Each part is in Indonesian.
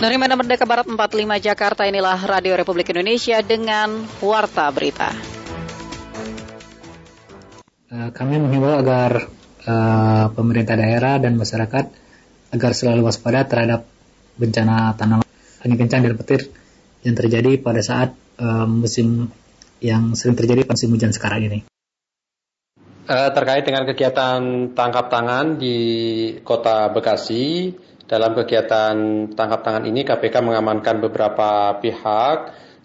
Dari Medan Merdeka Barat 45 Jakarta inilah Radio Republik Indonesia dengan Warta Berita. Eh, kami menghimbau agar uh, pemerintah daerah dan masyarakat agar selalu waspada terhadap bencana tanah angin kencang dan petir yang terjadi pada saat uh, musim yang sering terjadi pada musim hujan sekarang ini. terkait dengan kegiatan tangkap tangan di Kota Bekasi, dalam kegiatan tangkap tangan ini KPK mengamankan beberapa pihak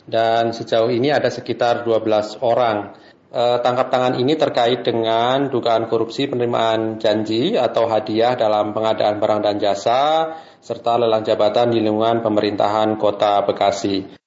dan sejauh ini ada sekitar 12 orang. E, tangkap tangan ini terkait dengan dugaan korupsi penerimaan janji atau hadiah dalam pengadaan barang dan jasa serta lelang jabatan di lingkungan pemerintahan Kota Bekasi.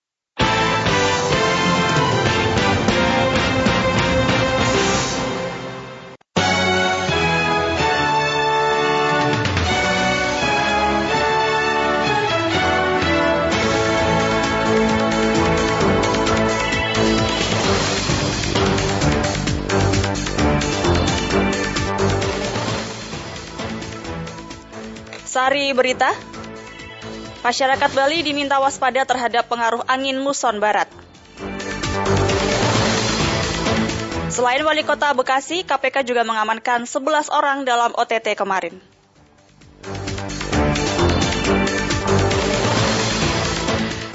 Sari Berita Masyarakat Bali diminta waspada terhadap pengaruh angin muson barat. Selain wali kota Bekasi, KPK juga mengamankan 11 orang dalam OTT kemarin.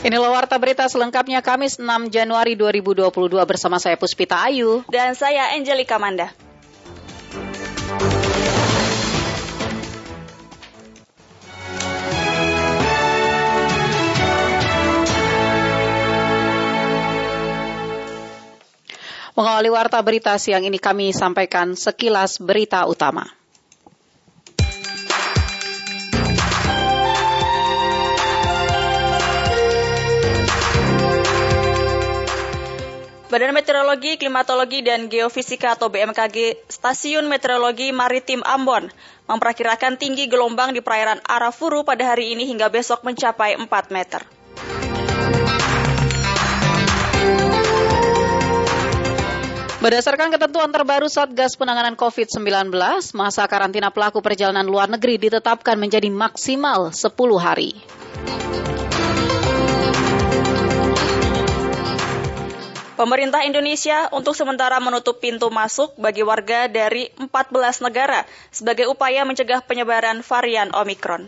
Inilah warta berita selengkapnya Kamis 6 Januari 2022 bersama saya Puspita Ayu dan saya Angelika Manda. Mengawali warta berita siang ini kami sampaikan sekilas berita utama. Badan Meteorologi, Klimatologi, dan Geofisika atau BMKG Stasiun Meteorologi Maritim Ambon memperkirakan tinggi gelombang di perairan Arafuru pada hari ini hingga besok mencapai 4 meter. Berdasarkan ketentuan terbaru Satgas Penanganan COVID-19, masa karantina pelaku perjalanan luar negeri ditetapkan menjadi maksimal 10 hari. Pemerintah Indonesia untuk sementara menutup pintu masuk bagi warga dari 14 negara sebagai upaya mencegah penyebaran varian Omikron.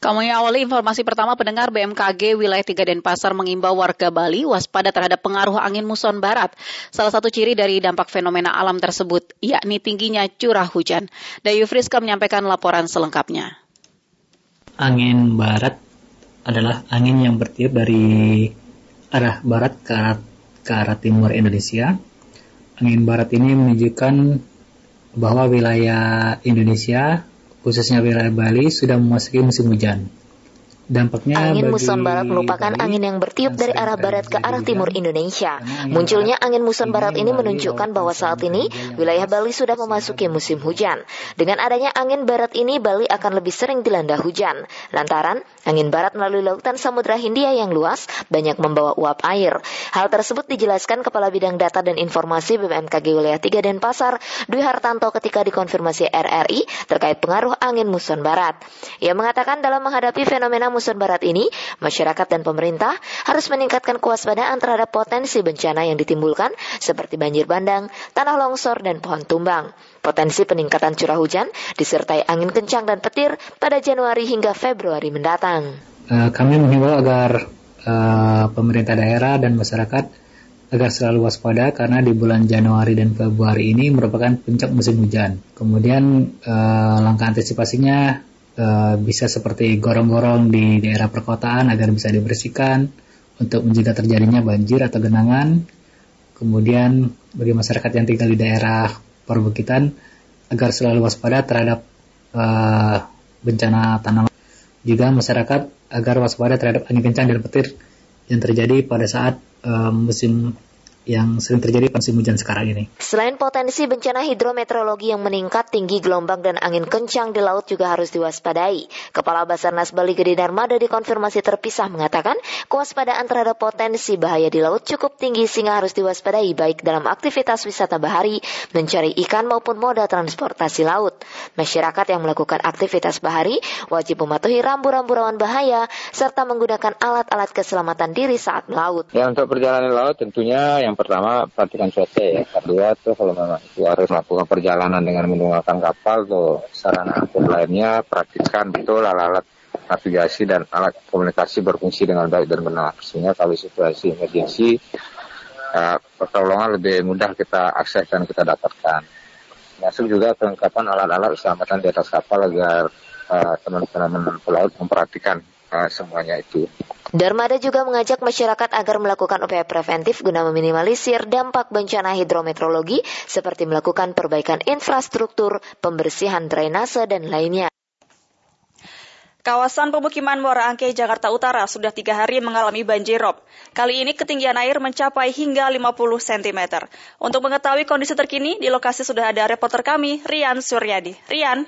Kami awali informasi pertama pendengar BMKG wilayah 3 Denpasar mengimbau warga Bali waspada terhadap pengaruh angin muson barat. Salah satu ciri dari dampak fenomena alam tersebut yakni tingginya curah hujan. Dayu Friska menyampaikan laporan selengkapnya. Angin barat adalah angin yang bertiup dari arah barat ke arah, ke arah timur Indonesia. Angin barat ini menunjukkan bahwa wilayah Indonesia khususnya wilayah Bali, sudah memasuki musim hujan. Dampaknya angin muson barat merupakan angin yang bertiup dari arah barat ke arah timur Indonesia. Munculnya angin muson barat ini menunjukkan bahwa saat ini wilayah Bali sudah memasuki musim hujan. Dengan adanya angin barat ini, Bali akan lebih sering dilanda hujan. Lantaran angin barat melalui lautan Samudra Hindia yang luas banyak membawa uap air. Hal tersebut dijelaskan Kepala Bidang Data dan Informasi BMKG Wilayah 3 Denpasar, Dwi Hartanto ketika dikonfirmasi RRI terkait pengaruh angin muson barat. Ia mengatakan dalam menghadapi fenomena muson muson barat ini, masyarakat dan pemerintah harus meningkatkan kewaspadaan terhadap potensi bencana yang ditimbulkan seperti banjir bandang, tanah longsor, dan pohon tumbang. Potensi peningkatan curah hujan disertai angin kencang dan petir pada Januari hingga Februari mendatang. Uh, kami menghimbau agar uh, pemerintah daerah dan masyarakat agar selalu waspada karena di bulan Januari dan Februari ini merupakan puncak musim hujan. Kemudian uh, langkah antisipasinya Eh, bisa seperti gorong-gorong di daerah perkotaan agar bisa dibersihkan untuk mencegah terjadinya banjir atau genangan. Kemudian bagi masyarakat yang tinggal di daerah perbukitan agar selalu waspada terhadap uh, bencana tanah. Juga masyarakat agar waspada terhadap angin kencang dan petir yang terjadi pada saat uh, musim yang sering terjadi pada musim hujan sekarang ini. Selain potensi bencana hidrometeorologi yang meningkat, tinggi gelombang dan angin kencang di laut juga harus diwaspadai. Kepala Basarnas Bali Gede Darmada dikonfirmasi terpisah mengatakan, kewaspadaan terhadap potensi bahaya di laut cukup tinggi sehingga harus diwaspadai baik dalam aktivitas wisata bahari, mencari ikan maupun moda transportasi laut. Masyarakat yang melakukan aktivitas bahari wajib mematuhi rambu-rambu rawan bahaya serta menggunakan alat-alat keselamatan diri saat melaut. Ya untuk perjalanan laut tentunya yang pertama perhatikan cuaca ya. Kedua tuh kalau memang itu harus melakukan perjalanan dengan menggunakan kapal tuh sarana angkut lainnya perhatikan betul alat-alat navigasi dan alat komunikasi berfungsi dengan baik dan benar. Sehingga kalau situasi emergensi uh, pertolongan lebih mudah kita akses dan kita dapatkan. Masuk juga kelengkapan alat-alat keselamatan di atas kapal agar uh, teman-teman pelaut memperhatikan uh, semuanya itu. Darmada juga mengajak masyarakat agar melakukan upaya preventif guna meminimalisir dampak bencana hidrometeorologi seperti melakukan perbaikan infrastruktur, pembersihan drainase, dan lainnya. Kawasan pemukiman Muara Angke, Jakarta Utara sudah tiga hari mengalami banjir rob. Kali ini ketinggian air mencapai hingga 50 cm. Untuk mengetahui kondisi terkini, di lokasi sudah ada reporter kami, Rian Suryadi. Rian.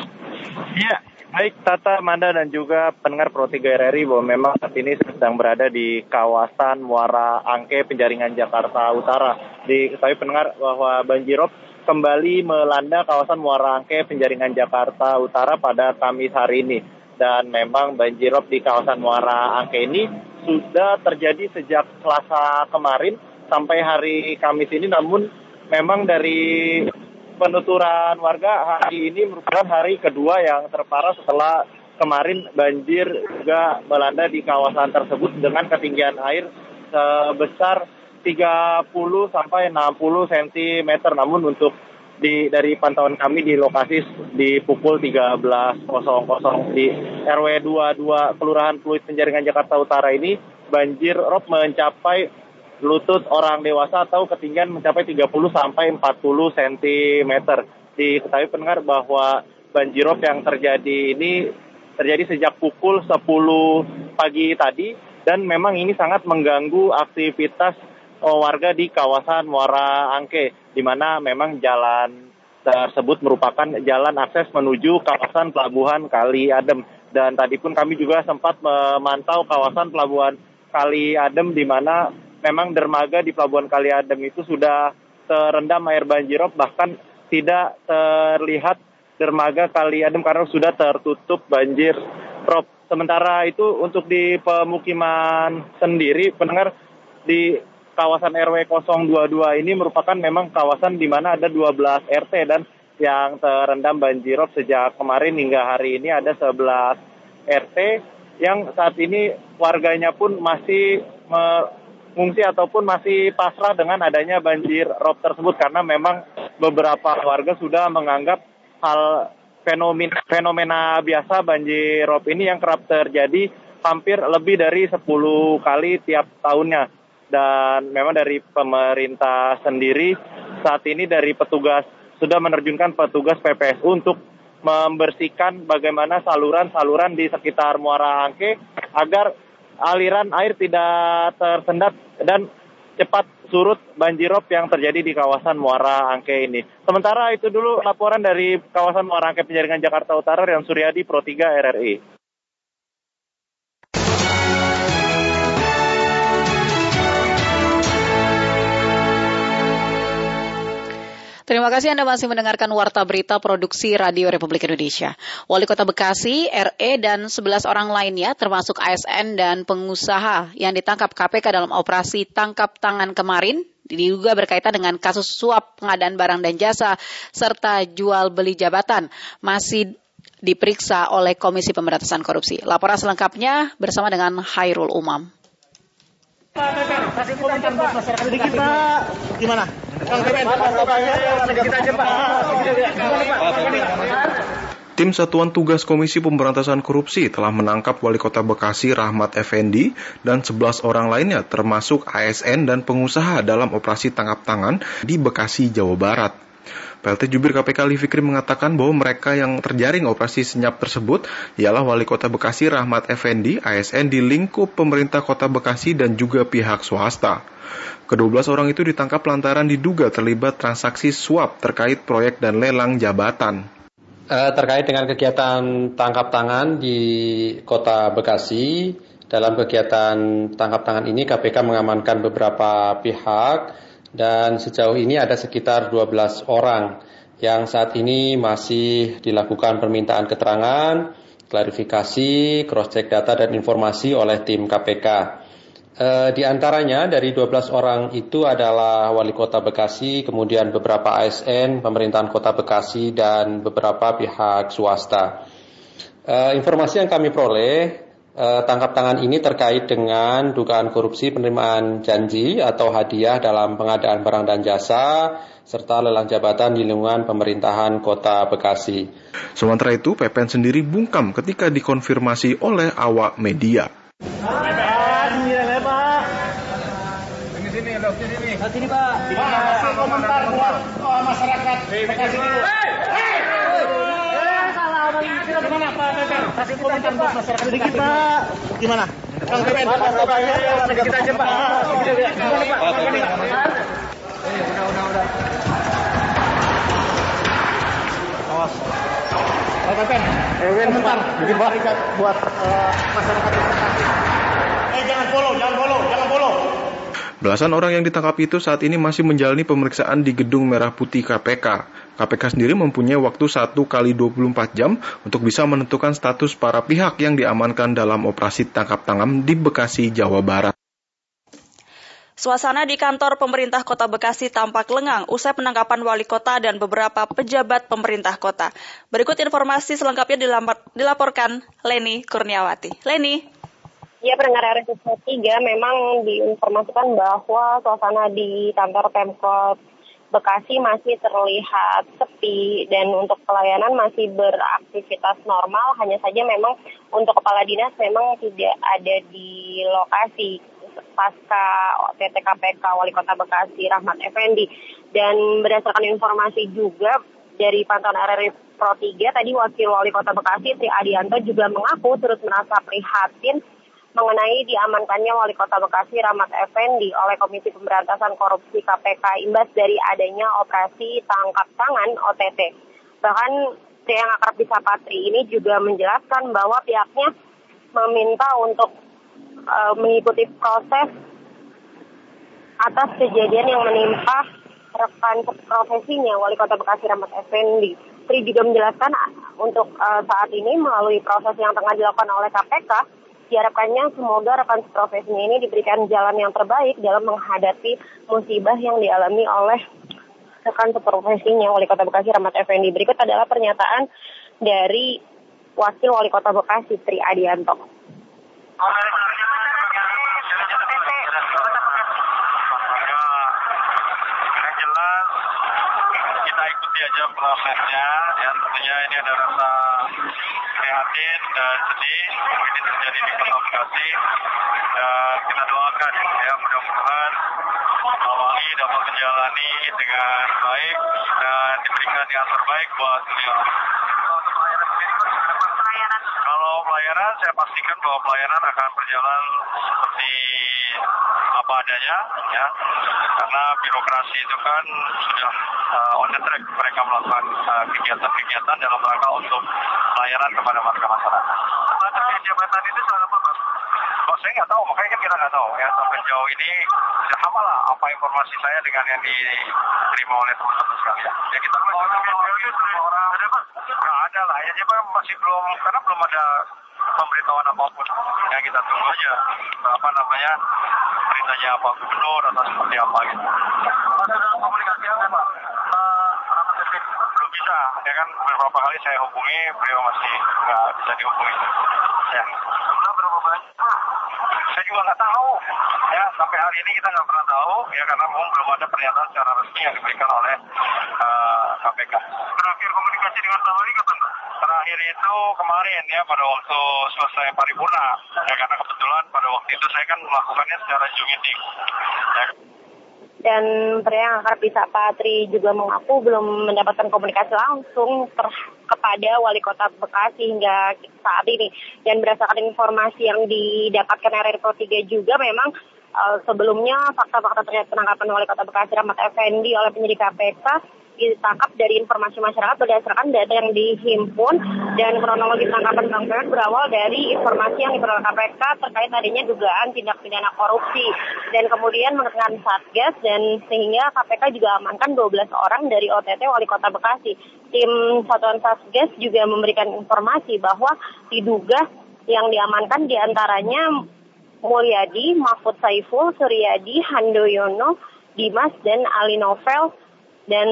Ya, Baik Tata, Manda dan juga pendengar Pro 3 RRI bahwa memang saat ini sedang berada di kawasan Muara Angke, Penjaringan Jakarta Utara. Diketahui pendengar bahwa banjirop kembali melanda kawasan Muara Angke, Penjaringan Jakarta Utara pada Kamis hari ini. Dan memang banjirop di kawasan Muara Angke ini sudah terjadi sejak Selasa kemarin sampai hari Kamis ini, namun memang dari penuturan warga hari ini merupakan hari kedua yang terparah setelah kemarin banjir juga melanda di kawasan tersebut dengan ketinggian air sebesar 30 sampai 60 cm. Namun untuk di dari pantauan kami di lokasi di pukul 13.00 di RW 22 Kelurahan Pluit Penjaringan Jakarta Utara ini banjir rob mencapai lutut orang dewasa atau ketinggian mencapai 30 sampai 40 cm. Diketahui pendengar bahwa banjirop yang terjadi ini terjadi sejak pukul 10 pagi tadi dan memang ini sangat mengganggu aktivitas oh, warga di kawasan Muara Angke di mana memang jalan tersebut merupakan jalan akses menuju kawasan pelabuhan Kali Adem dan tadi pun kami juga sempat memantau kawasan pelabuhan Kali Adem di mana memang dermaga di Pelabuhan Kaliadem itu sudah terendam air banjirop bahkan tidak terlihat dermaga Kaliadem karena sudah tertutup banjir rob. Sementara itu untuk di pemukiman sendiri pendengar di kawasan RW 022 ini merupakan memang kawasan di mana ada 12 RT dan yang terendam banjirop sejak kemarin hingga hari ini ada 11 RT yang saat ini warganya pun masih mengungsi ataupun masih pasrah dengan adanya banjir rob tersebut karena memang beberapa warga sudah menganggap hal fenomena, fenomena biasa banjir rob ini yang kerap terjadi hampir lebih dari 10 kali tiap tahunnya. Dan memang dari pemerintah sendiri saat ini dari petugas sudah menerjunkan petugas PPSU untuk membersihkan bagaimana saluran-saluran di sekitar Muara Angke agar aliran air tidak tersendat dan cepat surut banjirop yang terjadi di kawasan Muara Angke ini. Sementara itu dulu laporan dari kawasan Muara Angke Penjaringan Jakarta Utara yang Suryadi Pro 3 RRI. Terima kasih Anda masih mendengarkan Warta Berita Produksi Radio Republik Indonesia. Wali Kota Bekasi, RE, dan 11 orang lainnya termasuk ASN dan pengusaha yang ditangkap KPK dalam operasi tangkap tangan kemarin diduga berkaitan dengan kasus suap pengadaan barang dan jasa serta jual beli jabatan masih diperiksa oleh Komisi Pemberantasan Korupsi. Laporan selengkapnya bersama dengan Hairul Umam. Kasih komentar buat masyarakat sedikit Pak. Gimana? Tim Satuan Tugas Komisi Pemberantasan Korupsi telah menangkap Wali Kota Bekasi Rahmat Effendi dan 11 orang lainnya termasuk ASN dan pengusaha dalam operasi tangkap tangan di Bekasi, Jawa Barat. PLT Jubir KPK Ali mengatakan bahwa mereka yang terjaring operasi senyap tersebut ialah Wali Kota Bekasi Rahmat Effendi, ASN di lingkup pemerintah Kota Bekasi dan juga pihak swasta. Kedua belas orang itu ditangkap lantaran diduga terlibat transaksi suap terkait proyek dan lelang jabatan. Eh, terkait dengan kegiatan tangkap tangan di Kota Bekasi, dalam kegiatan tangkap tangan ini KPK mengamankan beberapa pihak dan sejauh ini ada sekitar 12 orang yang saat ini masih dilakukan permintaan keterangan, klarifikasi, cross-check data dan informasi oleh tim KPK. E, di antaranya dari 12 orang itu adalah Wali Kota Bekasi, kemudian beberapa ASN, pemerintahan Kota Bekasi, dan beberapa pihak swasta. E, informasi yang kami peroleh, e, tangkap tangan ini terkait dengan dugaan korupsi penerimaan janji atau hadiah dalam pengadaan barang dan jasa, serta lelang jabatan di lingkungan pemerintahan Kota Bekasi. Sementara itu, PPN sendiri bungkam ketika dikonfirmasi oleh awak media. Sini Pak. Pak, komentar buat uh, masyarakat Bekasi dulu. Gimana Pak Pepen? Kasih komentar buat masyarakat sedikit Pak. Gimana? Kang Pepen, sedikit aja Pak. Udah, udah, udah. Awas. Pak Pepen, komentar buat uh, masyarakat. Eh jangan follow, jangan follow. Belasan orang yang ditangkap itu saat ini masih menjalani pemeriksaan di Gedung Merah Putih KPK. KPK sendiri mempunyai waktu 1 kali 24 jam untuk bisa menentukan status para pihak yang diamankan dalam operasi tangkap tangan di Bekasi, Jawa Barat. Suasana di kantor pemerintah kota Bekasi tampak lengang usai penangkapan wali kota dan beberapa pejabat pemerintah kota. Berikut informasi selengkapnya dilaporkan Leni Kurniawati. Leni. Ya, pendengar RSS 3 memang diinformasikan bahwa suasana di kantor Pemkot Bekasi masih terlihat sepi dan untuk pelayanan masih beraktivitas normal. Hanya saja memang untuk kepala dinas memang tidak ada di lokasi pasca OTT KPK Wali Kota Bekasi Rahmat Effendi. Dan berdasarkan informasi juga dari pantauan RRI Pro 3, tadi Wakil Wali Kota Bekasi Tri Adianto juga mengaku turut merasa prihatin mengenai diamankannya Wali Kota Bekasi Rahmat Effendi oleh Komisi Pemberantasan Korupsi KPK imbas dari adanya operasi tangkap tangan OTT. Bahkan yang akrab di Patri ini juga menjelaskan bahwa pihaknya meminta untuk uh, mengikuti proses atas kejadian yang menimpa rekan profesinya Wali Kota Bekasi Rahmat Effendi. Tri juga menjelaskan untuk uh, saat ini melalui proses yang tengah dilakukan oleh KPK, diharapkannya semoga rekan profesinya ini diberikan jalan yang terbaik dalam menghadapi musibah yang dialami oleh rekan seprofesinya Wali Kota Bekasi Rahmat Effendi. Berikut adalah pernyataan dari Wakil Wali Kota Bekasi Tri Adianto. Aja prosesnya ya tentunya ini ada rasa prihatin dan sedih. Ini terjadi di Kota Bekasi. Dan kita doakan ya mudah-mudahan awali dapat menjalani dengan baik dan diberikan yang terbaik buat beliau. Kalau pelayanan saya pastikan bahwa pelayanan akan berjalan seperti apa adanya ya karena birokrasi itu kan sudah uh, on the track mereka melakukan kegiatan kegiatan-kegiatan dalam rangka untuk pelayanan kepada masyarakat. Terkait jabatan itu soal apa, Mas? Oh, saya nggak tahu, makanya kan kita nggak tahu ya sampai jauh ini sudah sama lah apa informasi saya dengan yang diterima oleh teman-teman sekalian. Ya kita masih oh, oh, orang ada pak? Nggak ada lah, ya dia masih belum karena belum ada pemberitahuan apa pun. Ya kita tunggu aja apa namanya beritanya apa gubernur atau seperti apa gitu. Ada komunikasi apa pak? belum bisa ya kan beberapa kali saya hubungi beliau masih nggak bisa dihubungi. Ya. Berapa banyak saya juga nggak tahu. Ya sampai hari ini kita nggak pernah tahu ya karena memang belum ada pernyataan secara resmi yang diberikan oleh uh, eh, KPK. Terakhir komunikasi dengan kapan terakhir itu kemarin ya pada waktu selesai paripurna ya karena kebetulan pada waktu itu saya kan melakukannya secara Zoom ya. dan pria yang akrab disapa Tri juga mengaku belum mendapatkan komunikasi langsung ter kepada wali kota Bekasi hingga saat ini. Dan berdasarkan informasi yang didapatkan Pro 3 juga memang uh, sebelumnya fakta-fakta terkait penangkapan wali kota Bekasi Rahmat Effendi oleh penyidik KPK ditangkap dari informasi masyarakat berdasarkan data yang dihimpun dan kronologi penangkapan Bang berawal dari informasi yang diperoleh KPK terkait adanya dugaan tindak pidana korupsi dan kemudian mengenakan Satgas dan sehingga KPK juga amankan 12 orang dari OTT Wali Kota Bekasi. Tim Satuan Satgas juga memberikan informasi bahwa diduga yang diamankan di antaranya Mulyadi, Mahfud Saiful, Suryadi, Handoyono, Dimas, dan Ali Novel. Dan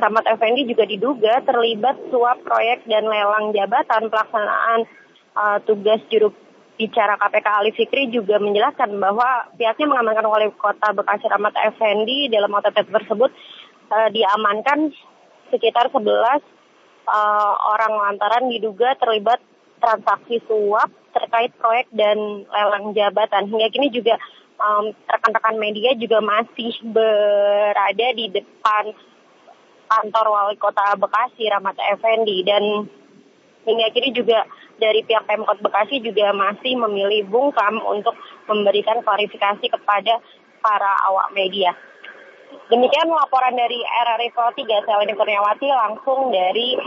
Rahmat Effendi juga diduga terlibat suap proyek dan lelang jabatan pelaksanaan uh, tugas juru bicara KPK Ali Fikri juga menjelaskan bahwa pihaknya mengamankan wali kota Bekasi Rahmat Effendi dalam OTT tersebut uh, diamankan sekitar 11 uh, orang lantaran diduga terlibat transaksi suap terkait proyek dan lelang jabatan. Hingga kini juga um, rekan-rekan media juga masih berada di depan kantor wali kota Bekasi Rahmat Effendi dan hingga kini juga dari pihak Pemkot Bekasi juga masih memilih bungkam untuk memberikan klarifikasi kepada para awak media. Demikian laporan dari RRI Pro 3, Selini Kurniawati langsung dari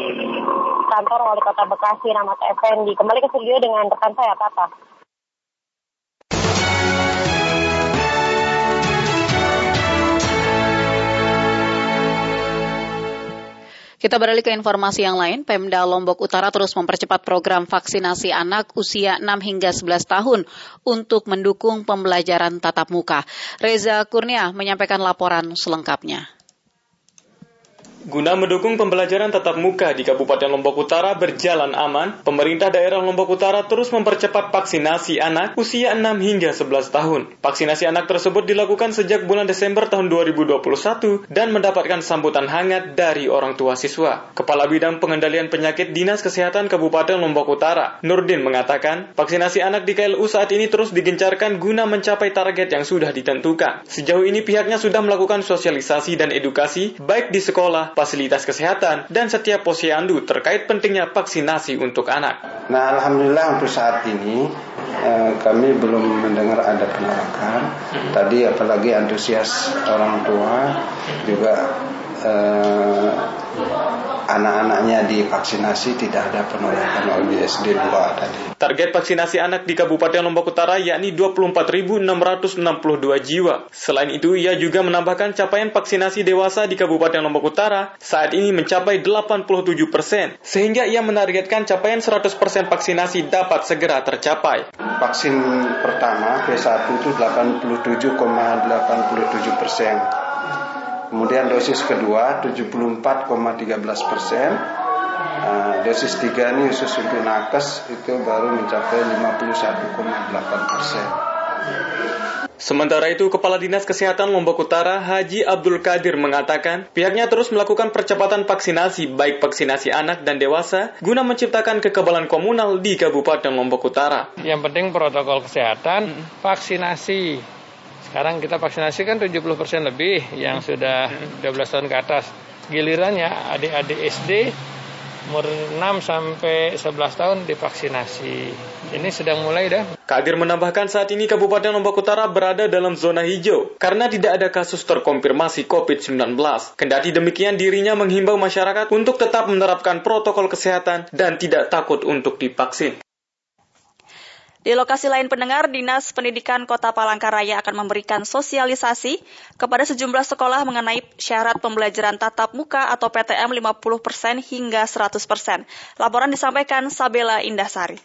kantor Wali Kota Bekasi Rahmat Effendi. Kembali ke studio dengan rekan saya Tata. Kita beralih ke informasi yang lain. Pemda Lombok Utara terus mempercepat program vaksinasi anak usia 6 hingga 11 tahun untuk mendukung pembelajaran tatap muka. Reza Kurnia menyampaikan laporan selengkapnya. Guna mendukung pembelajaran tatap muka di Kabupaten Lombok Utara berjalan aman, pemerintah daerah Lombok Utara terus mempercepat vaksinasi anak usia 6 hingga 11 tahun. Vaksinasi anak tersebut dilakukan sejak bulan Desember tahun 2021 dan mendapatkan sambutan hangat dari orang tua siswa. Kepala Bidang Pengendalian Penyakit Dinas Kesehatan Kabupaten Lombok Utara, Nurdin mengatakan, vaksinasi anak di KLU saat ini terus digencarkan guna mencapai target yang sudah ditentukan. Sejauh ini pihaknya sudah melakukan sosialisasi dan edukasi baik di sekolah, fasilitas kesehatan, dan setiap posyandu terkait pentingnya vaksinasi untuk anak. Nah, Alhamdulillah untuk saat ini eh, kami belum mendengar ada penolakan. Hmm. Tadi apalagi antusias orang tua juga eh, anak-anaknya divaksinasi tidak ada penolakan oleh SD 2 tadi. Target vaksinasi anak di Kabupaten Lombok Utara yakni 24.662 jiwa. Selain itu, ia juga menambahkan capaian vaksinasi dewasa di Kabupaten Lombok Utara saat ini mencapai 87 persen, sehingga ia menargetkan capaian 100 persen vaksinasi dapat segera tercapai. Vaksin pertama P1 itu 87,87 persen Kemudian dosis kedua 74,13 persen. Nah, dosis tiga ini khusus untuk nakes itu baru mencapai 51,8 persen. Sementara itu, Kepala Dinas Kesehatan Lombok Utara Haji Abdul Kadir mengatakan pihaknya terus melakukan percepatan vaksinasi baik vaksinasi anak dan dewasa guna menciptakan kekebalan komunal di Kabupaten Lombok Utara. Yang penting protokol kesehatan, vaksinasi sekarang kita vaksinasi kan 70% lebih yang sudah 12 tahun ke atas. Gilirannya adik-adik SD umur 6 sampai 11 tahun divaksinasi. Ini sedang mulai dah. Kadir menambahkan saat ini Kabupaten Lombok Utara berada dalam zona hijau karena tidak ada kasus terkonfirmasi COVID-19. Kendati demikian dirinya menghimbau masyarakat untuk tetap menerapkan protokol kesehatan dan tidak takut untuk divaksin. Di lokasi lain pendengar, Dinas Pendidikan Kota Palangkaraya akan memberikan sosialisasi kepada sejumlah sekolah mengenai syarat pembelajaran tatap muka atau PTM 50% hingga 100%. Laporan disampaikan Sabela Indasari.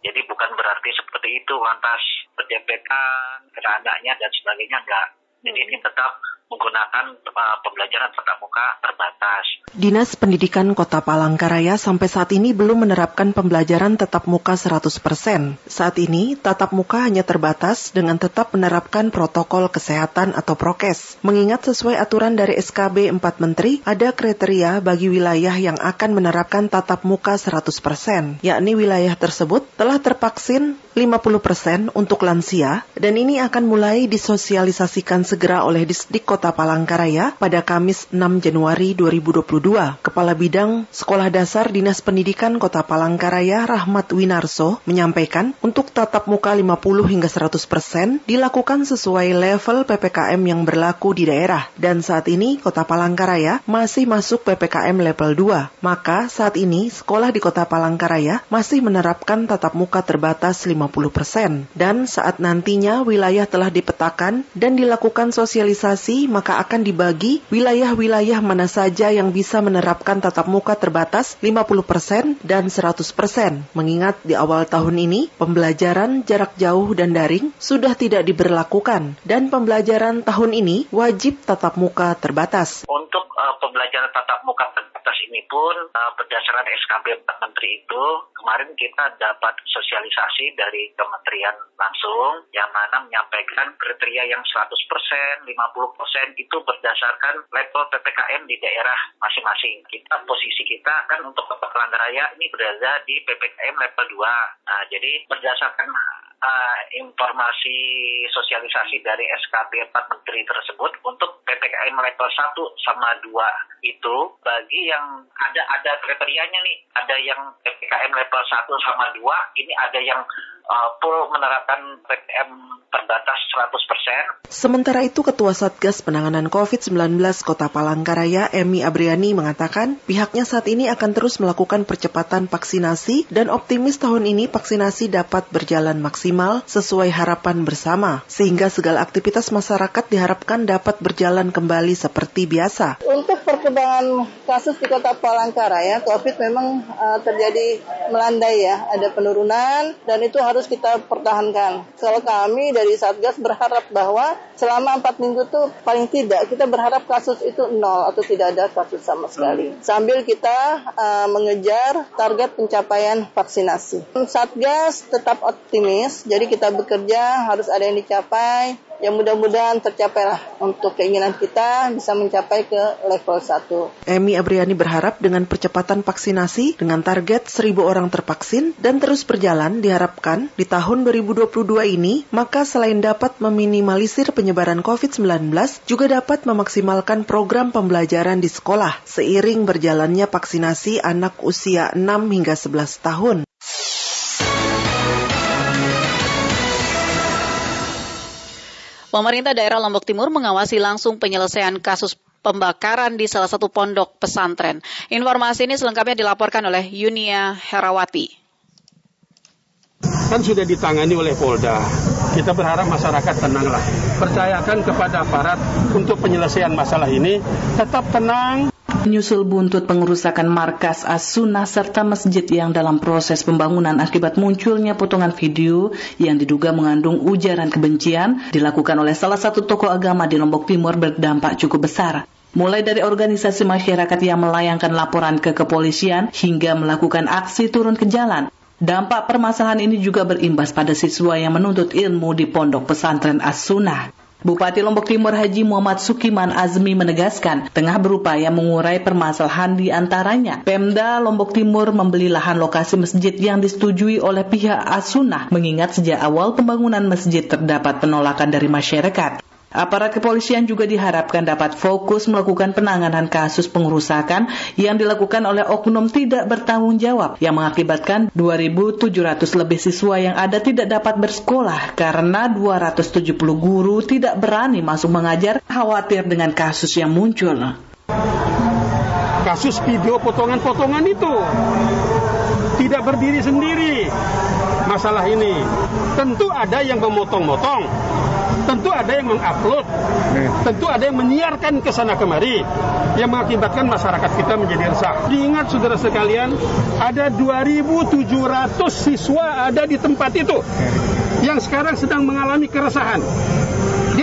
Jadi bukan berarti seperti itu lantas berjempetan, kena anaknya dan sebagainya, enggak. Jadi ini tetap menggunakan uh, pembelajaran tatap muka terbatas. Dinas Pendidikan Kota Palangkaraya sampai saat ini belum menerapkan pembelajaran tatap muka 100%. Saat ini, tatap muka hanya terbatas dengan tetap menerapkan protokol kesehatan atau prokes. Mengingat sesuai aturan dari SKB 4 Menteri, ada kriteria bagi wilayah yang akan menerapkan tatap muka 100%, yakni wilayah tersebut telah tervaksin 50% untuk lansia dan ini akan mulai disosialisasikan segera oleh Disdik Palangkaraya pada Kamis 6 Januari 2022. Kepala Bidang Sekolah Dasar Dinas Pendidikan Kota Palangkaraya Rahmat Winarso menyampaikan untuk tatap muka 50 hingga 100% dilakukan sesuai level PPKM yang berlaku di daerah dan saat ini Kota Palangkaraya masih masuk PPKM level 2. Maka saat ini sekolah di Kota Palangkaraya masih menerapkan tatap muka terbatas 50 50%. Dan saat nantinya wilayah telah dipetakan dan dilakukan sosialisasi, maka akan dibagi wilayah-wilayah mana saja yang bisa menerapkan tatap muka terbatas 50% dan 100%. Mengingat di awal tahun ini, pembelajaran jarak jauh dan daring sudah tidak diberlakukan dan pembelajaran tahun ini wajib tatap muka terbatas. Untuk uh, pembelajaran tatap muka terbatas ini pun uh, berdasarkan SKB Menteri itu, kemarin kita dapat sosialisasi dari kementerian langsung yang mana menyampaikan kriteria yang 100%, 50% itu berdasarkan level PPKM di daerah masing-masing. Kita posisi kita kan untuk Kota Palangkaraya ini berada di PPKM level 2. Nah, jadi berdasarkan uh, informasi sosialisasi dari SKP 4 Menteri tersebut untuk PPKM level 1 sama 2 itu bagi yang ada ada kriterianya nih, ada yang PPKM level 1 sama 2, ini ada yang uh, full menerapkan PPM terbatas 100%. Sementara itu Ketua Satgas Penanganan COVID-19 Kota Palangkaraya Emi Abriani mengatakan pihaknya saat ini akan terus melakukan percepatan vaksinasi dan optimis tahun ini vaksinasi dapat berjalan maksimal sesuai harapan bersama sehingga segala aktivitas masyarakat diharapkan dapat berjalan kembali seperti biasa. Untuk perkembangan kasus di Kota Palangkaraya COVID memang uh, terjadi melandai ya, ada penurunan dan itu harus harus kita pertahankan. Kalau kami dari Satgas berharap bahwa selama empat minggu itu paling tidak kita berharap kasus itu nol atau tidak ada kasus sama sekali. Sambil kita uh, mengejar target pencapaian vaksinasi. Satgas tetap optimis, jadi kita bekerja harus ada yang dicapai ya mudah-mudahan tercapailah untuk keinginan kita bisa mencapai ke level 1. Emi Abriani berharap dengan percepatan vaksinasi dengan target 1000 orang tervaksin dan terus berjalan diharapkan di tahun 2022 ini maka selain dapat meminimalisir penyebaran COVID-19 juga dapat memaksimalkan program pembelajaran di sekolah seiring berjalannya vaksinasi anak usia 6 hingga 11 tahun. Pemerintah daerah Lombok Timur mengawasi langsung penyelesaian kasus pembakaran di salah satu pondok pesantren. Informasi ini selengkapnya dilaporkan oleh Yunia Herawati. Kan sudah ditangani oleh Polda. Kita berharap masyarakat tenanglah. Percayakan kepada aparat untuk penyelesaian masalah ini. Tetap tenang menyusul buntut pengerusakan markas As-Sunnah serta masjid yang dalam proses pembangunan akibat munculnya potongan video yang diduga mengandung ujaran kebencian dilakukan oleh salah satu tokoh agama di Lombok Timur berdampak cukup besar mulai dari organisasi masyarakat yang melayangkan laporan ke kepolisian hingga melakukan aksi turun ke jalan. Dampak permasalahan ini juga berimbas pada siswa yang menuntut ilmu di pondok pesantren As-Sunnah. Bupati Lombok Timur Haji Muhammad Sukiman Azmi menegaskan tengah berupaya mengurai permasalahan di antaranya. Pemda Lombok Timur membeli lahan lokasi masjid yang disetujui oleh pihak Asunah mengingat sejak awal pembangunan masjid terdapat penolakan dari masyarakat. Aparat kepolisian juga diharapkan dapat fokus melakukan penanganan kasus pengerusakan yang dilakukan oleh oknum tidak bertanggung jawab yang mengakibatkan 2.700 lebih siswa yang ada tidak dapat bersekolah karena 270 guru tidak berani masuk mengajar khawatir dengan kasus yang muncul. Kasus video potongan-potongan itu tidak berdiri sendiri masalah ini. Tentu ada yang memotong-motong, tentu ada yang mengupload, tentu ada yang menyiarkan ke sana kemari yang mengakibatkan masyarakat kita menjadi resah. Diingat saudara sekalian, ada 2.700 siswa ada di tempat itu yang sekarang sedang mengalami keresahan.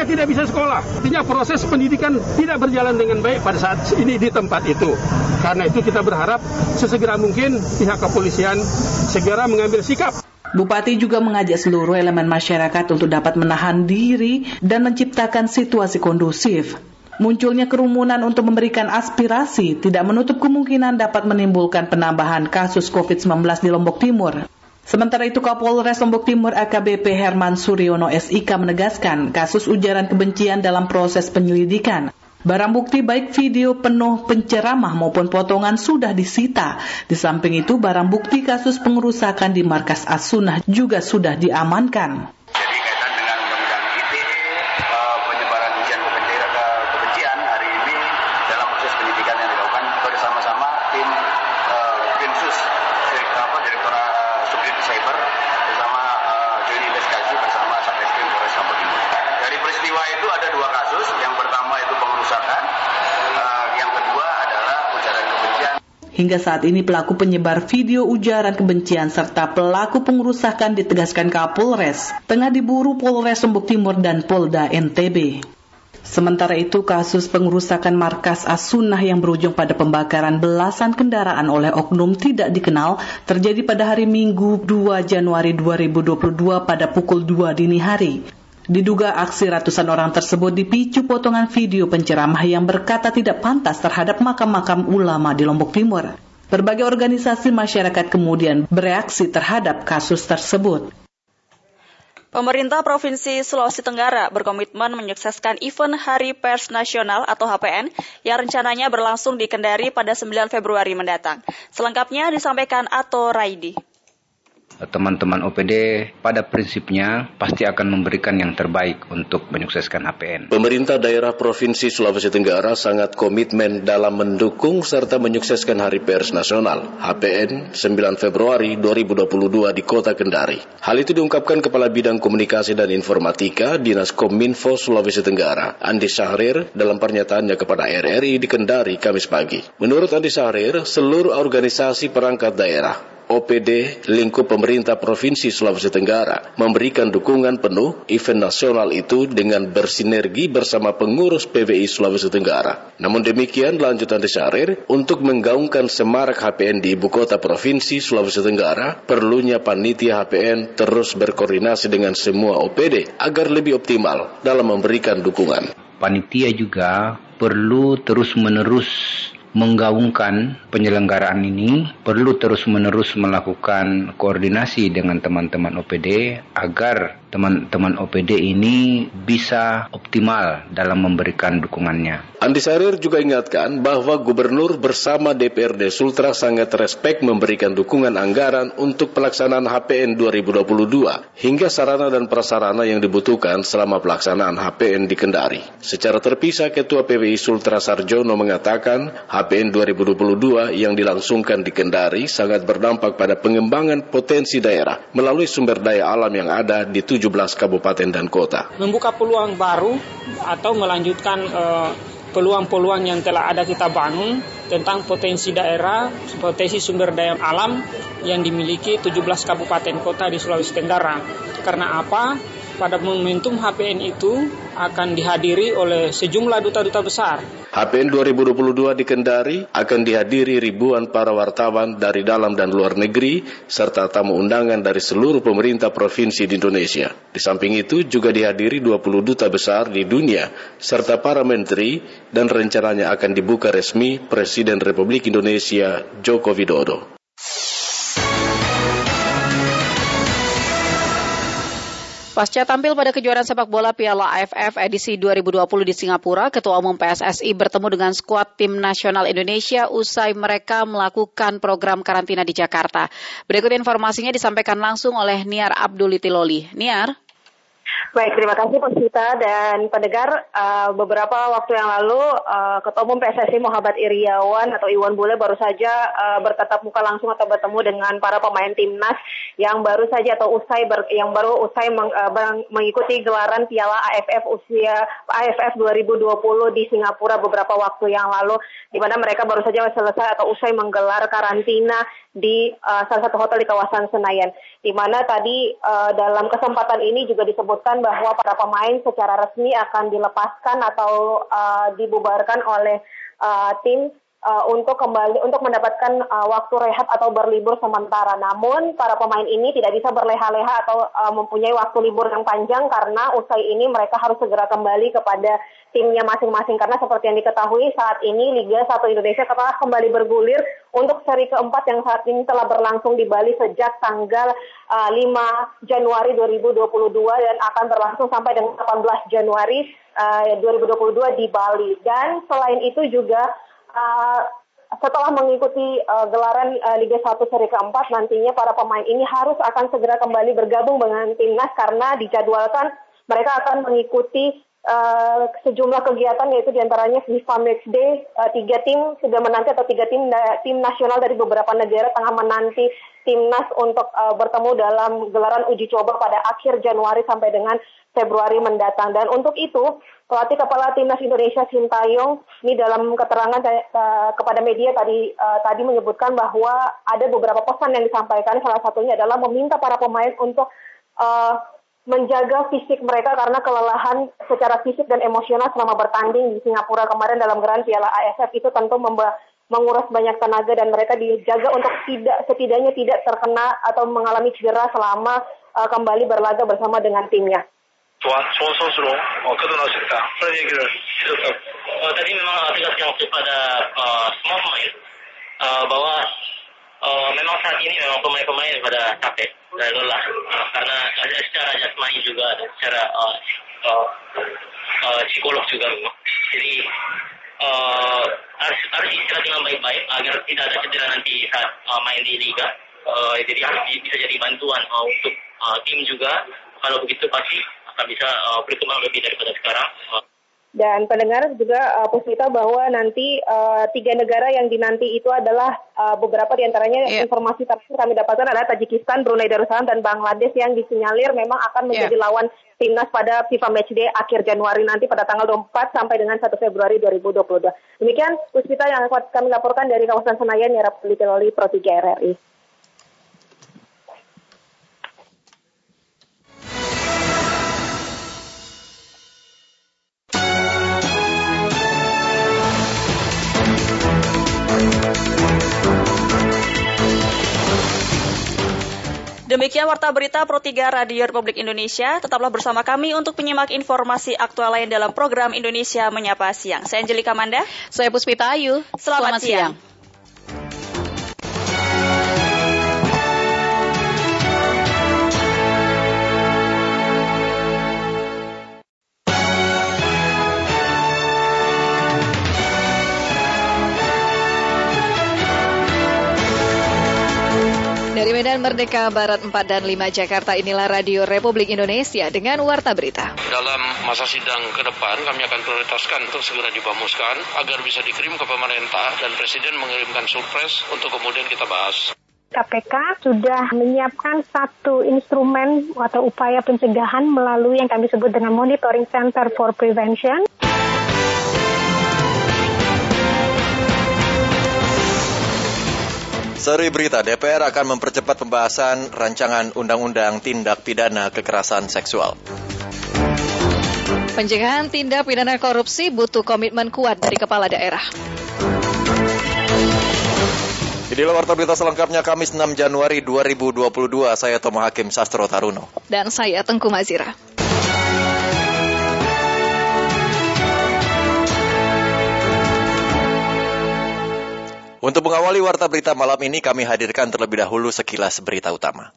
Dia tidak bisa sekolah. Artinya proses pendidikan tidak berjalan dengan baik pada saat ini di tempat itu. Karena itu kita berharap sesegera mungkin pihak kepolisian segera mengambil sikap. Bupati juga mengajak seluruh elemen masyarakat untuk dapat menahan diri dan menciptakan situasi kondusif. Munculnya kerumunan untuk memberikan aspirasi tidak menutup kemungkinan dapat menimbulkan penambahan kasus COVID-19 di Lombok Timur. Sementara itu Kapolres Lombok Timur AKBP Herman Suryono SIK menegaskan kasus ujaran kebencian dalam proses penyelidikan. Barang bukti baik video penuh penceramah maupun potongan sudah disita. Di samping itu barang bukti kasus pengerusakan di markas As-Sunnah juga sudah diamankan. Hingga saat ini pelaku penyebar video ujaran kebencian serta pelaku pengerusakan ditegaskan Kapolres tengah diburu Polres Lombok Timur dan Polda NTB. Sementara itu, kasus pengerusakan markas As-Sunnah yang berujung pada pembakaran belasan kendaraan oleh oknum tidak dikenal terjadi pada hari Minggu 2 Januari 2022 pada pukul 2 dini hari. Diduga aksi ratusan orang tersebut dipicu potongan video penceramah yang berkata tidak pantas terhadap makam-makam ulama di Lombok Timur. Berbagai organisasi masyarakat kemudian bereaksi terhadap kasus tersebut. Pemerintah Provinsi Sulawesi Tenggara berkomitmen menyukseskan event Hari Pers Nasional atau HPN yang rencananya berlangsung di Kendari pada 9 Februari mendatang. Selengkapnya disampaikan Ato Raidi teman-teman OPD pada prinsipnya pasti akan memberikan yang terbaik untuk menyukseskan HPN. Pemerintah daerah Provinsi Sulawesi Tenggara sangat komitmen dalam mendukung serta menyukseskan Hari Pers Nasional HPN 9 Februari 2022 di Kota Kendari. Hal itu diungkapkan Kepala Bidang Komunikasi dan Informatika Dinas Kominfo Sulawesi Tenggara, Andi Syahrir dalam pernyataannya kepada RRI di Kendari Kamis pagi. Menurut Andi Syahrir, seluruh organisasi perangkat daerah OPD lingkup pemerintah Provinsi Sulawesi Tenggara memberikan dukungan penuh event nasional itu dengan bersinergi bersama pengurus PWI Sulawesi Tenggara. Namun demikian lanjutan Desarir untuk menggaungkan semarak HPN di ibu kota Provinsi Sulawesi Tenggara perlunya panitia HPN terus berkoordinasi dengan semua OPD agar lebih optimal dalam memberikan dukungan. Panitia juga perlu terus-menerus menggaungkan penyelenggaraan ini perlu terus-menerus melakukan koordinasi dengan teman-teman OPD agar teman-teman OPD ini bisa optimal dalam memberikan dukungannya. Andi Sarir juga ingatkan bahwa Gubernur bersama DPRD Sultra sangat respek memberikan dukungan anggaran untuk pelaksanaan HPN 2022 hingga sarana dan prasarana yang dibutuhkan selama pelaksanaan HPN di Kendari. Secara terpisah Ketua PWI Sultra Sarjono mengatakan HPN 2022 yang dilangsungkan di Kendari sangat berdampak pada pengembangan potensi daerah melalui sumber daya alam yang ada di tujuh 17 kabupaten dan kota. Membuka peluang baru atau melanjutkan uh, peluang-peluang yang telah ada kita bangun tentang potensi daerah, potensi sumber daya alam yang dimiliki 17 kabupaten kota di Sulawesi Tenggara. Karena apa? Pada momentum HPN itu akan dihadiri oleh sejumlah duta-duta besar. HPN 2022 di Kendari akan dihadiri ribuan para wartawan dari dalam dan luar negeri serta tamu undangan dari seluruh pemerintah provinsi di Indonesia. Di samping itu juga dihadiri 20 duta besar di dunia serta para menteri dan rencananya akan dibuka resmi Presiden Republik Indonesia Joko Widodo. Pasca tampil pada kejuaraan sepak bola Piala AFF edisi 2020 di Singapura, Ketua Umum PSSI bertemu dengan skuad tim nasional Indonesia usai mereka melakukan program karantina di Jakarta. Berikut informasinya disampaikan langsung oleh Niar Abdulitiloli. Niar. Baik, terima kasih Pak Sita dan pendengar. Uh, beberapa waktu yang lalu uh, Ketua Umum PSSI Muhammad Iriawan atau Iwan Bule baru saja uh, bertatap muka langsung atau bertemu dengan para pemain timnas yang baru saja atau usai ber, yang baru usai meng, uh, mengikuti gelaran Piala AFF usia AFF 2020 di Singapura beberapa waktu yang lalu di mana mereka baru saja selesai atau usai menggelar karantina di uh, salah satu hotel di kawasan Senayan. Di mana tadi uh, dalam kesempatan ini juga disebutkan bahwa para pemain secara resmi akan dilepaskan atau uh, dibubarkan oleh uh, tim uh, untuk kembali untuk mendapatkan uh, waktu rehat atau berlibur sementara. Namun para pemain ini tidak bisa berleha-leha atau uh, mempunyai waktu libur yang panjang karena usai ini mereka harus segera kembali kepada timnya masing-masing karena seperti yang diketahui saat ini Liga 1 Indonesia telah kembali bergulir untuk seri keempat yang saat ini telah berlangsung di Bali sejak tanggal uh, 5 Januari 2022 dan akan berlangsung sampai dengan 18 Januari uh, 2022 di Bali. Dan selain itu juga uh, setelah mengikuti uh, gelaran uh, Liga 1 seri keempat nantinya para pemain ini harus akan segera kembali bergabung dengan timnas karena dijadwalkan mereka akan mengikuti uh, sejumlah kegiatan yaitu di antaranya FIFA Match Day uh, tiga tim sudah menanti atau tiga tim tim nasional dari beberapa negara tengah menanti timnas untuk uh, bertemu dalam gelaran uji coba pada akhir Januari sampai dengan Februari mendatang. Dan untuk itu, pelatih kepala timnas Indonesia Sintayong ini dalam keterangan uh, kepada media tadi uh, tadi menyebutkan bahwa ada beberapa pesan yang disampaikan. Salah satunya adalah meminta para pemain untuk uh, menjaga fisik mereka karena kelelahan secara fisik dan emosional selama bertanding di Singapura kemarin dalam gerahan Piala AFF itu tentu memba menguras banyak tenaga dan mereka dijaga untuk tidak setidaknya tidak terkena atau mengalami cedera selama uh, kembali berlaga bersama dengan timnya. 좋은, 좋은 선수로 어, 거듭날 수 있다. 그런 얘기를 해줬다고. Uh, tadi memang tegasnya waktu pada uh, semua pemain uh, bahwa uh, memang saat ini memang pemain-pemain pada capek dan lelah uh, karena ada secara jasmani juga dan secara uh, uh, uh, psikolog juga. Jadi uh, harus harus istirahat dengan baik-baik agar tidak ada cedera nanti saat uh, main di liga. Uh, jadi harus bisa jadi bantuan uh, untuk uh, tim juga. Kalau begitu pasti akan bisa uh, berkembang lebih daripada sekarang. Uh, dan pendengar juga uh, Puspita bahwa nanti uh, tiga negara yang dinanti itu adalah uh, beberapa di antaranya yeah. informasi terakhir kami dapatkan adalah Tajikistan, Brunei Darussalam dan Bangladesh yang disinyalir memang akan menjadi yeah. lawan timnas pada FIFA Matchday akhir Januari nanti pada tanggal 24 sampai dengan 1 Februari 2022. Demikian Puspita yang kami laporkan dari kawasan Senayan, Nyerap Pelitololi Pro 3 RRI. Demikian Warta Berita Pro 3 Radio Republik Indonesia. Tetaplah bersama kami untuk menyimak informasi aktual lain dalam program Indonesia Menyapa Siang. Saya Angelika Manda. Saya Puspita Ayu. Selamat, Selamat siang. siang. Dari Medan Merdeka Barat 4 dan 5 Jakarta inilah Radio Republik Indonesia dengan Warta Berita. Dalam masa sidang ke depan kami akan prioritaskan untuk segera dibamuskan agar bisa dikirim ke pemerintah dan Presiden mengirimkan surprise untuk kemudian kita bahas. KPK sudah menyiapkan satu instrumen atau upaya pencegahan melalui yang kami sebut dengan Monitoring Center for Prevention. Seri berita DPR akan mempercepat pembahasan rancangan undang-undang tindak pidana kekerasan seksual. Pencegahan tindak pidana korupsi butuh komitmen kuat dari kepala daerah. Inilah warta berita selengkapnya Kamis 6 Januari 2022. Saya Tomo Hakim Sastro Taruno. Dan saya Tengku Mazira. Untuk mengawali warta berita malam ini, kami hadirkan terlebih dahulu sekilas berita utama.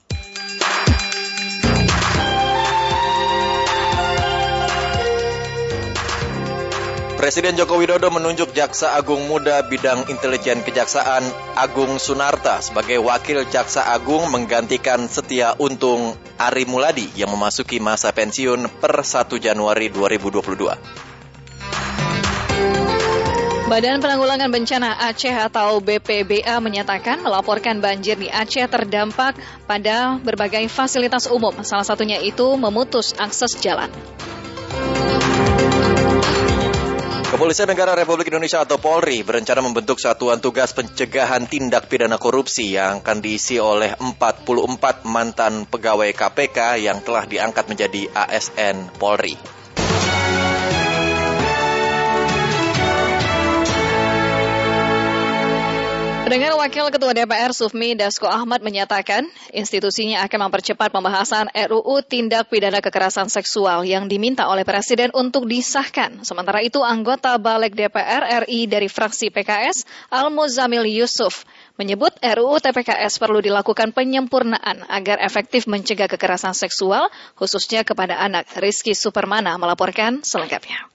Presiden Joko Widodo menunjuk Jaksa Agung Muda bidang intelijen kejaksaan Agung Sunarta sebagai wakil Jaksa Agung menggantikan Setia Untung Ari Muladi yang memasuki masa pensiun per 1 Januari 2022. Badan Penanggulangan Bencana Aceh atau BPBA menyatakan melaporkan banjir di Aceh terdampak pada berbagai fasilitas umum, salah satunya itu memutus akses jalan. Kepolisian Negara Republik Indonesia atau Polri berencana membentuk satuan tugas pencegahan tindak pidana korupsi yang akan diisi oleh 44 mantan pegawai KPK yang telah diangkat menjadi ASN Polri. Pendengar Wakil Ketua DPR Sufmi Dasko Ahmad menyatakan institusinya akan mempercepat pembahasan RUU Tindak Pidana Kekerasan Seksual yang diminta oleh Presiden untuk disahkan. Sementara itu anggota Balik DPR RI dari fraksi PKS Al-Muzamil Yusuf menyebut RUU TPKS perlu dilakukan penyempurnaan agar efektif mencegah kekerasan seksual khususnya kepada anak. Rizky Supermana melaporkan selengkapnya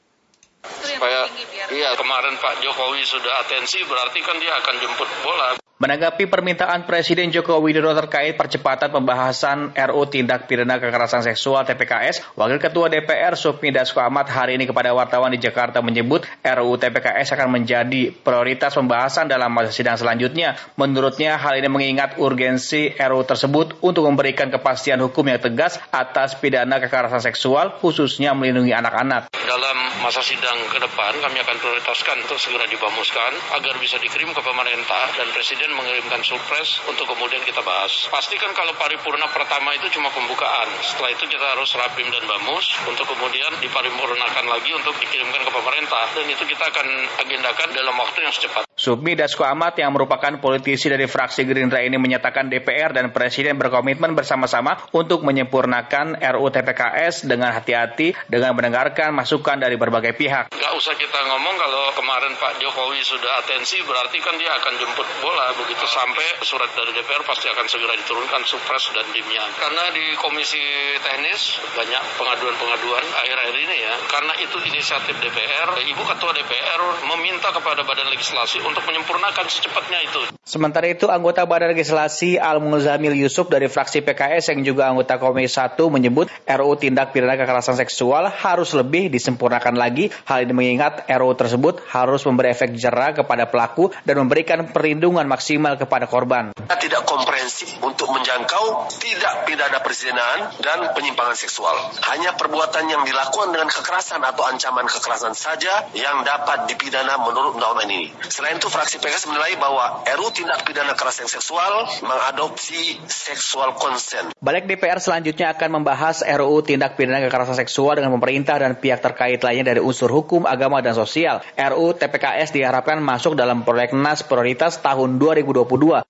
supaya iya kemarin Pak Jokowi sudah atensi berarti kan dia akan jemput bola Menanggapi permintaan Presiden Joko Widodo terkait percepatan pembahasan RU Tindak Pidana Kekerasan Seksual TPKS, Wakil Ketua DPR Supmi Dasko Ahmad hari ini kepada wartawan di Jakarta menyebut RUU TPKS akan menjadi prioritas pembahasan dalam masa sidang selanjutnya. Menurutnya hal ini mengingat urgensi RUU tersebut untuk memberikan kepastian hukum yang tegas atas pidana kekerasan seksual khususnya melindungi anak-anak. Dalam masa sidang ke depan kami akan prioritaskan untuk segera dibamuskan agar bisa dikirim ke pemerintah dan Presiden mengirimkan surprise untuk kemudian kita bahas. Pastikan kalau paripurna pertama itu cuma pembukaan. Setelah itu kita harus rapim dan bamus untuk kemudian diparipurnakan lagi untuk dikirimkan ke pemerintah. Dan itu kita akan agendakan dalam waktu yang secepat. Submi Dasko Ahmad yang merupakan politisi dari fraksi Gerindra ini menyatakan DPR dan Presiden berkomitmen bersama-sama untuk menyempurnakan RUU TPKS dengan hati-hati dengan mendengarkan masukan dari berbagai pihak. Gak usah kita ngomong kalau kemarin Pak Jokowi sudah atensi berarti kan dia akan jemput bola begitu sampai surat dari DPR pasti akan segera diturunkan supres dan dimnya. Karena di komisi teknis banyak pengaduan-pengaduan akhir-akhir ini ya. Karena itu inisiatif DPR, Ibu Ketua DPR meminta kepada Badan Legislasi untuk menyempurnakan secepatnya itu. Sementara itu anggota Badan Legislasi Al Muzamil Yusuf dari fraksi PKS yang juga anggota Komisi 1 menyebut RUU Tindak Pidana Kekerasan Seksual harus lebih disempurnakan lagi. Hal ini mengingat RUU tersebut harus memberi efek jerah kepada pelaku dan memberikan perlindungan maksimal maksimal kepada korban. Tidak komprehensif untuk menjangkau tidak pidana persidangan dan penyimpangan seksual. Hanya perbuatan yang dilakukan dengan kekerasan atau ancaman kekerasan saja yang dapat dipidana menurut undang-undang ini. Selain itu, fraksi PKS menilai bahwa RU tindak pidana kekerasan seksual mengadopsi seksual consent. Balik DPR selanjutnya akan membahas RUU tindak pidana kekerasan seksual dengan pemerintah dan pihak terkait lainnya dari unsur hukum, agama, dan sosial. RUU TPKS diharapkan masuk dalam prolegnas prioritas tahun 2020 2022.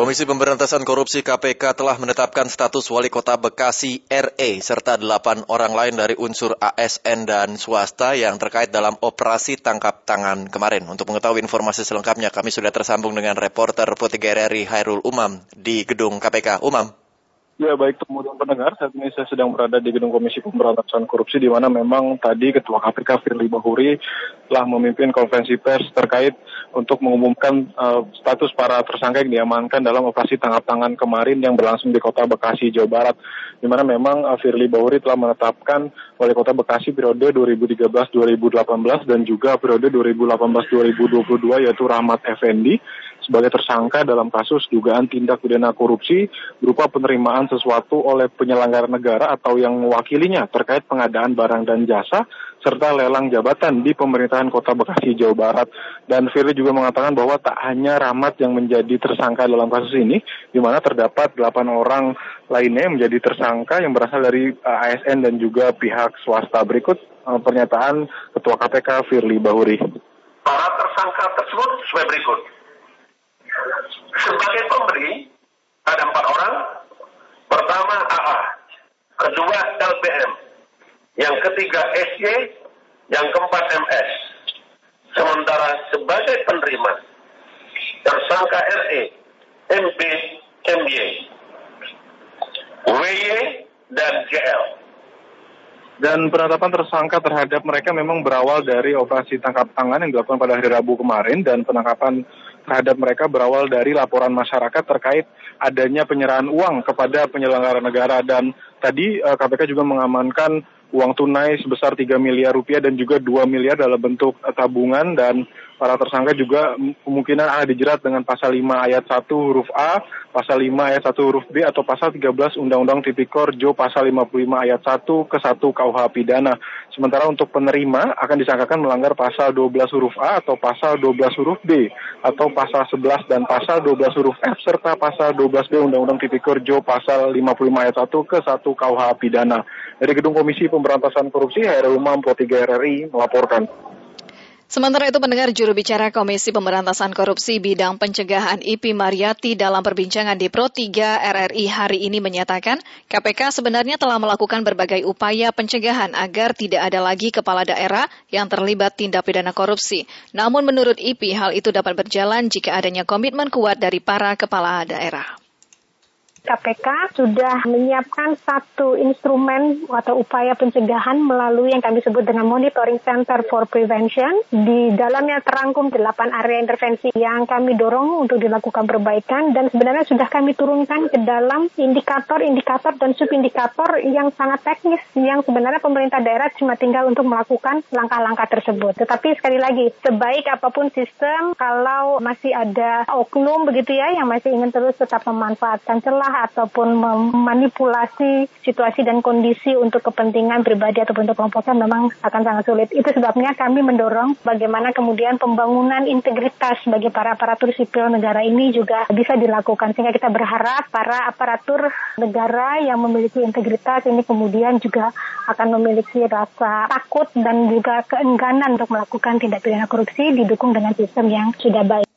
Komisi Pemberantasan Korupsi KPK telah menetapkan status wali kota Bekasi RE serta delapan orang lain dari unsur ASN dan swasta yang terkait dalam operasi tangkap tangan kemarin. Untuk mengetahui informasi selengkapnya, kami sudah tersambung dengan reporter Putih RRI Hairul Umam di gedung KPK. Umam. Ya baik teman-teman pendengar, saat ini saya sedang berada di Gedung Komisi Pemberantasan Korupsi di mana memang tadi Ketua KPK Firly Bahuri telah memimpin konferensi pers terkait untuk mengumumkan uh, status para tersangka yang diamankan dalam operasi tangkap tangan kemarin yang berlangsung di Kota Bekasi, Jawa Barat. Di mana memang uh, Firly Bahuri telah menetapkan Wali Kota Bekasi periode 2013-2018 dan juga periode 2018-2022 yaitu Rahmat Effendi sebagai tersangka dalam kasus dugaan tindak pidana korupsi berupa penerimaan sesuatu oleh penyelenggara negara atau yang mewakilinya terkait pengadaan barang dan jasa serta lelang jabatan di pemerintahan Kota Bekasi, Jawa Barat. Dan Firly juga mengatakan bahwa tak hanya Rahmat yang menjadi tersangka dalam kasus ini, di mana terdapat delapan orang lainnya yang menjadi tersangka yang berasal dari eh, ASN dan juga pihak swasta. Berikut uh, pernyataan Ketua KPK Firly Bahuri. Para tersangka tersebut sebagai berikut. Sebagai pemberi, ada empat orang. Pertama AA, kedua LPM, yang ketiga SY, yang keempat MS. Sementara sebagai penerima, tersangka RE, MP, MY, WY, dan GL. Dan penetapan tersangka terhadap mereka memang berawal dari operasi tangkap tangan yang dilakukan pada hari Rabu kemarin dan penangkapan terhadap mereka berawal dari laporan masyarakat terkait adanya penyerahan uang kepada penyelenggara negara. Dan tadi KPK eh, juga mengamankan uang tunai sebesar 3 miliar rupiah dan juga 2 miliar dalam bentuk tabungan. Dan Para tersangka juga kemungkinan akan dijerat dengan pasal 5 ayat 1 huruf A, pasal 5 ayat 1 huruf B atau pasal 13 Undang-Undang Tipikor Jo pasal 55 ayat 1 ke 1 KUH pidana. Sementara untuk penerima akan disangkakan melanggar pasal 12 huruf A atau pasal 12 huruf B atau pasal 11 dan pasal 12 huruf F serta pasal 12B Undang-Undang Tipikor Jo pasal 55 ayat 1 ke 1 KUH pidana. Dari Gedung Komisi Pemberantasan Korupsi, HRU Pro 3 RRI melaporkan. Sementara itu pendengar juru bicara Komisi Pemberantasan Korupsi bidang pencegahan IP Mariati dalam perbincangan di Pro 3 RRI hari ini menyatakan KPK sebenarnya telah melakukan berbagai upaya pencegahan agar tidak ada lagi kepala daerah yang terlibat tindak pidana korupsi. Namun menurut IP hal itu dapat berjalan jika adanya komitmen kuat dari para kepala daerah. KPK sudah menyiapkan satu instrumen atau upaya pencegahan melalui yang kami sebut dengan Monitoring Center for Prevention. Di dalamnya terangkum delapan area intervensi yang kami dorong untuk dilakukan perbaikan dan sebenarnya sudah kami turunkan ke dalam indikator-indikator dan subindikator yang sangat teknis yang sebenarnya pemerintah daerah cuma tinggal untuk melakukan langkah-langkah tersebut. Tetapi sekali lagi, sebaik apa pun sistem, kalau masih ada oknum begitu ya yang masih ingin terus tetap memanfaatkan celah ataupun memanipulasi situasi dan kondisi untuk kepentingan pribadi ataupun untuk kelompoknya memang akan sangat sulit. Itu sebabnya kami mendorong bagaimana kemudian pembangunan integritas bagi para aparatur sipil negara ini juga bisa dilakukan. Sehingga kita berharap para aparatur negara yang memiliki integritas ini kemudian juga akan memiliki rasa takut dan juga keengganan untuk melakukan tindak pidana korupsi didukung dengan sistem yang sudah baik.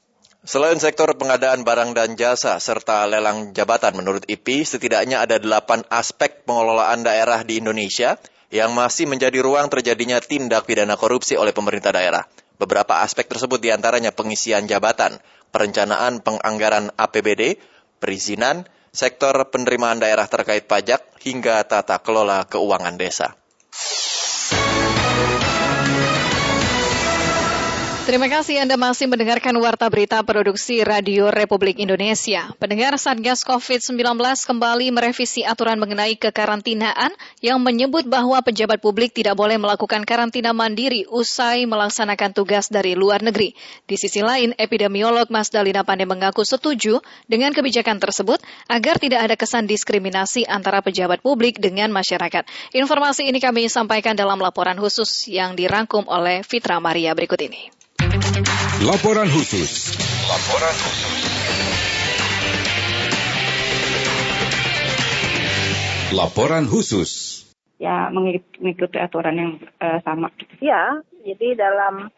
Selain sektor pengadaan barang dan jasa serta lelang jabatan menurut IP, setidaknya ada delapan aspek pengelolaan daerah di Indonesia yang masih menjadi ruang terjadinya tindak pidana korupsi oleh pemerintah daerah. Beberapa aspek tersebut di antaranya pengisian jabatan, perencanaan penganggaran APBD, perizinan, sektor penerimaan daerah terkait pajak, hingga tata kelola keuangan desa. Terima kasih Anda masih mendengarkan Warta Berita Produksi Radio Republik Indonesia. Pendengar Satgas COVID-19 kembali merevisi aturan mengenai kekarantinaan yang menyebut bahwa pejabat publik tidak boleh melakukan karantina mandiri usai melaksanakan tugas dari luar negeri. Di sisi lain, epidemiolog Mas Dalina Pandey mengaku setuju dengan kebijakan tersebut agar tidak ada kesan diskriminasi antara pejabat publik dengan masyarakat. Informasi ini kami sampaikan dalam laporan khusus yang dirangkum oleh Fitra Maria berikut ini. Laporan khusus. Laporan khusus. Laporan khusus. Ya, mengikuti aturan yang uh, sama. Ya, jadi dalam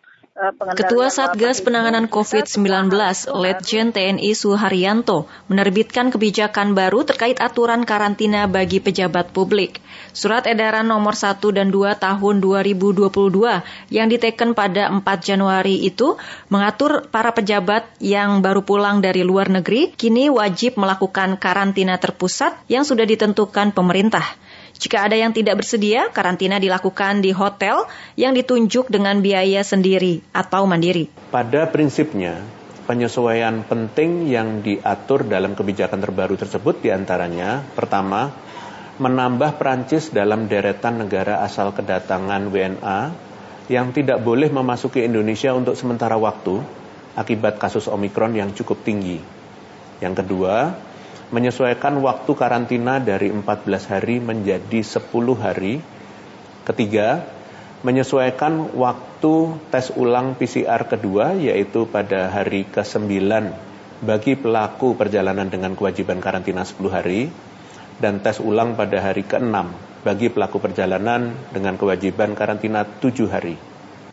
Ketua Satgas Penanganan COVID-19, Letjen TNI Suharyanto, menerbitkan kebijakan baru terkait aturan karantina bagi pejabat publik. Surat edaran nomor 1 dan 2 tahun 2022 yang diteken pada 4 Januari itu mengatur para pejabat yang baru pulang dari luar negeri kini wajib melakukan karantina terpusat yang sudah ditentukan pemerintah. Jika ada yang tidak bersedia, karantina dilakukan di hotel yang ditunjuk dengan biaya sendiri atau mandiri. Pada prinsipnya, penyesuaian penting yang diatur dalam kebijakan terbaru tersebut di antaranya, pertama, menambah Perancis dalam deretan negara asal kedatangan WNA yang tidak boleh memasuki Indonesia untuk sementara waktu akibat kasus Omikron yang cukup tinggi. Yang kedua, menyesuaikan waktu karantina dari 14 hari menjadi 10 hari. Ketiga, menyesuaikan waktu tes ulang PCR kedua yaitu pada hari ke-9 bagi pelaku perjalanan dengan kewajiban karantina 10 hari dan tes ulang pada hari ke-6 bagi pelaku perjalanan dengan kewajiban karantina 7 hari.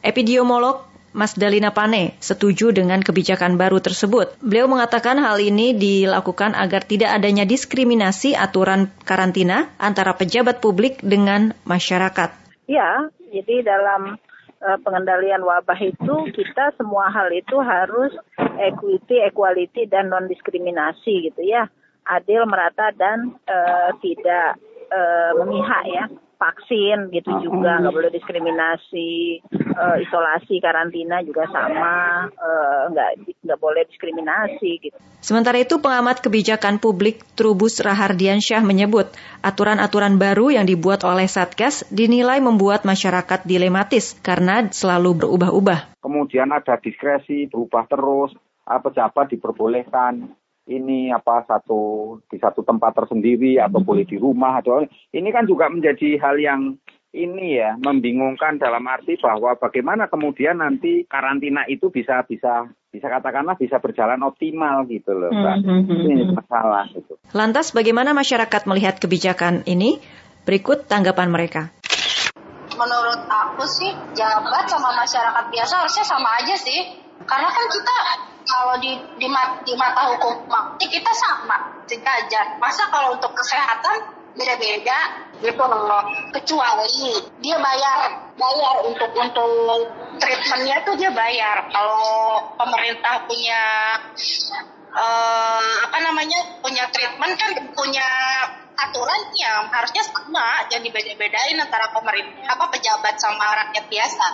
Epidemiolog Mas Dalina Pane setuju dengan kebijakan baru tersebut. Beliau mengatakan hal ini dilakukan agar tidak adanya diskriminasi aturan karantina antara pejabat publik dengan masyarakat. Ya, jadi dalam uh, pengendalian wabah itu kita semua hal itu harus equity, equality dan non diskriminasi gitu ya. Adil, merata dan uh, tidak uh, memihak ya vaksin gitu juga nggak boleh diskriminasi uh, isolasi karantina juga sama uh, nggak nggak boleh diskriminasi gitu. Sementara itu pengamat kebijakan publik Trubus Rahardiansyah menyebut aturan-aturan baru yang dibuat oleh Satgas dinilai membuat masyarakat dilematis karena selalu berubah-ubah. Kemudian ada diskresi berubah terus, pejabat diperbolehkan ini apa satu di satu tempat tersendiri atau boleh di rumah atau ini kan juga menjadi hal yang ini ya membingungkan dalam arti bahwa bagaimana kemudian nanti karantina itu bisa bisa bisa katakanlah bisa berjalan optimal gitu loh mbak mm-hmm. ini masalah gitu. Lantas bagaimana masyarakat melihat kebijakan ini? Berikut tanggapan mereka. Menurut aku sih jabat sama masyarakat biasa harusnya sama aja sih karena kan kita kalau di di, di mata hukum kita sama. Sejajar masa kalau untuk kesehatan beda-beda. Gitu loh. Kecuali dia bayar bayar untuk untuk treatmentnya tuh dia bayar. Kalau pemerintah punya uh, apa namanya punya treatment kan punya aturannya harusnya sama. Jangan dibeda-bedain antara pemerintah apa pejabat sama rakyat biasa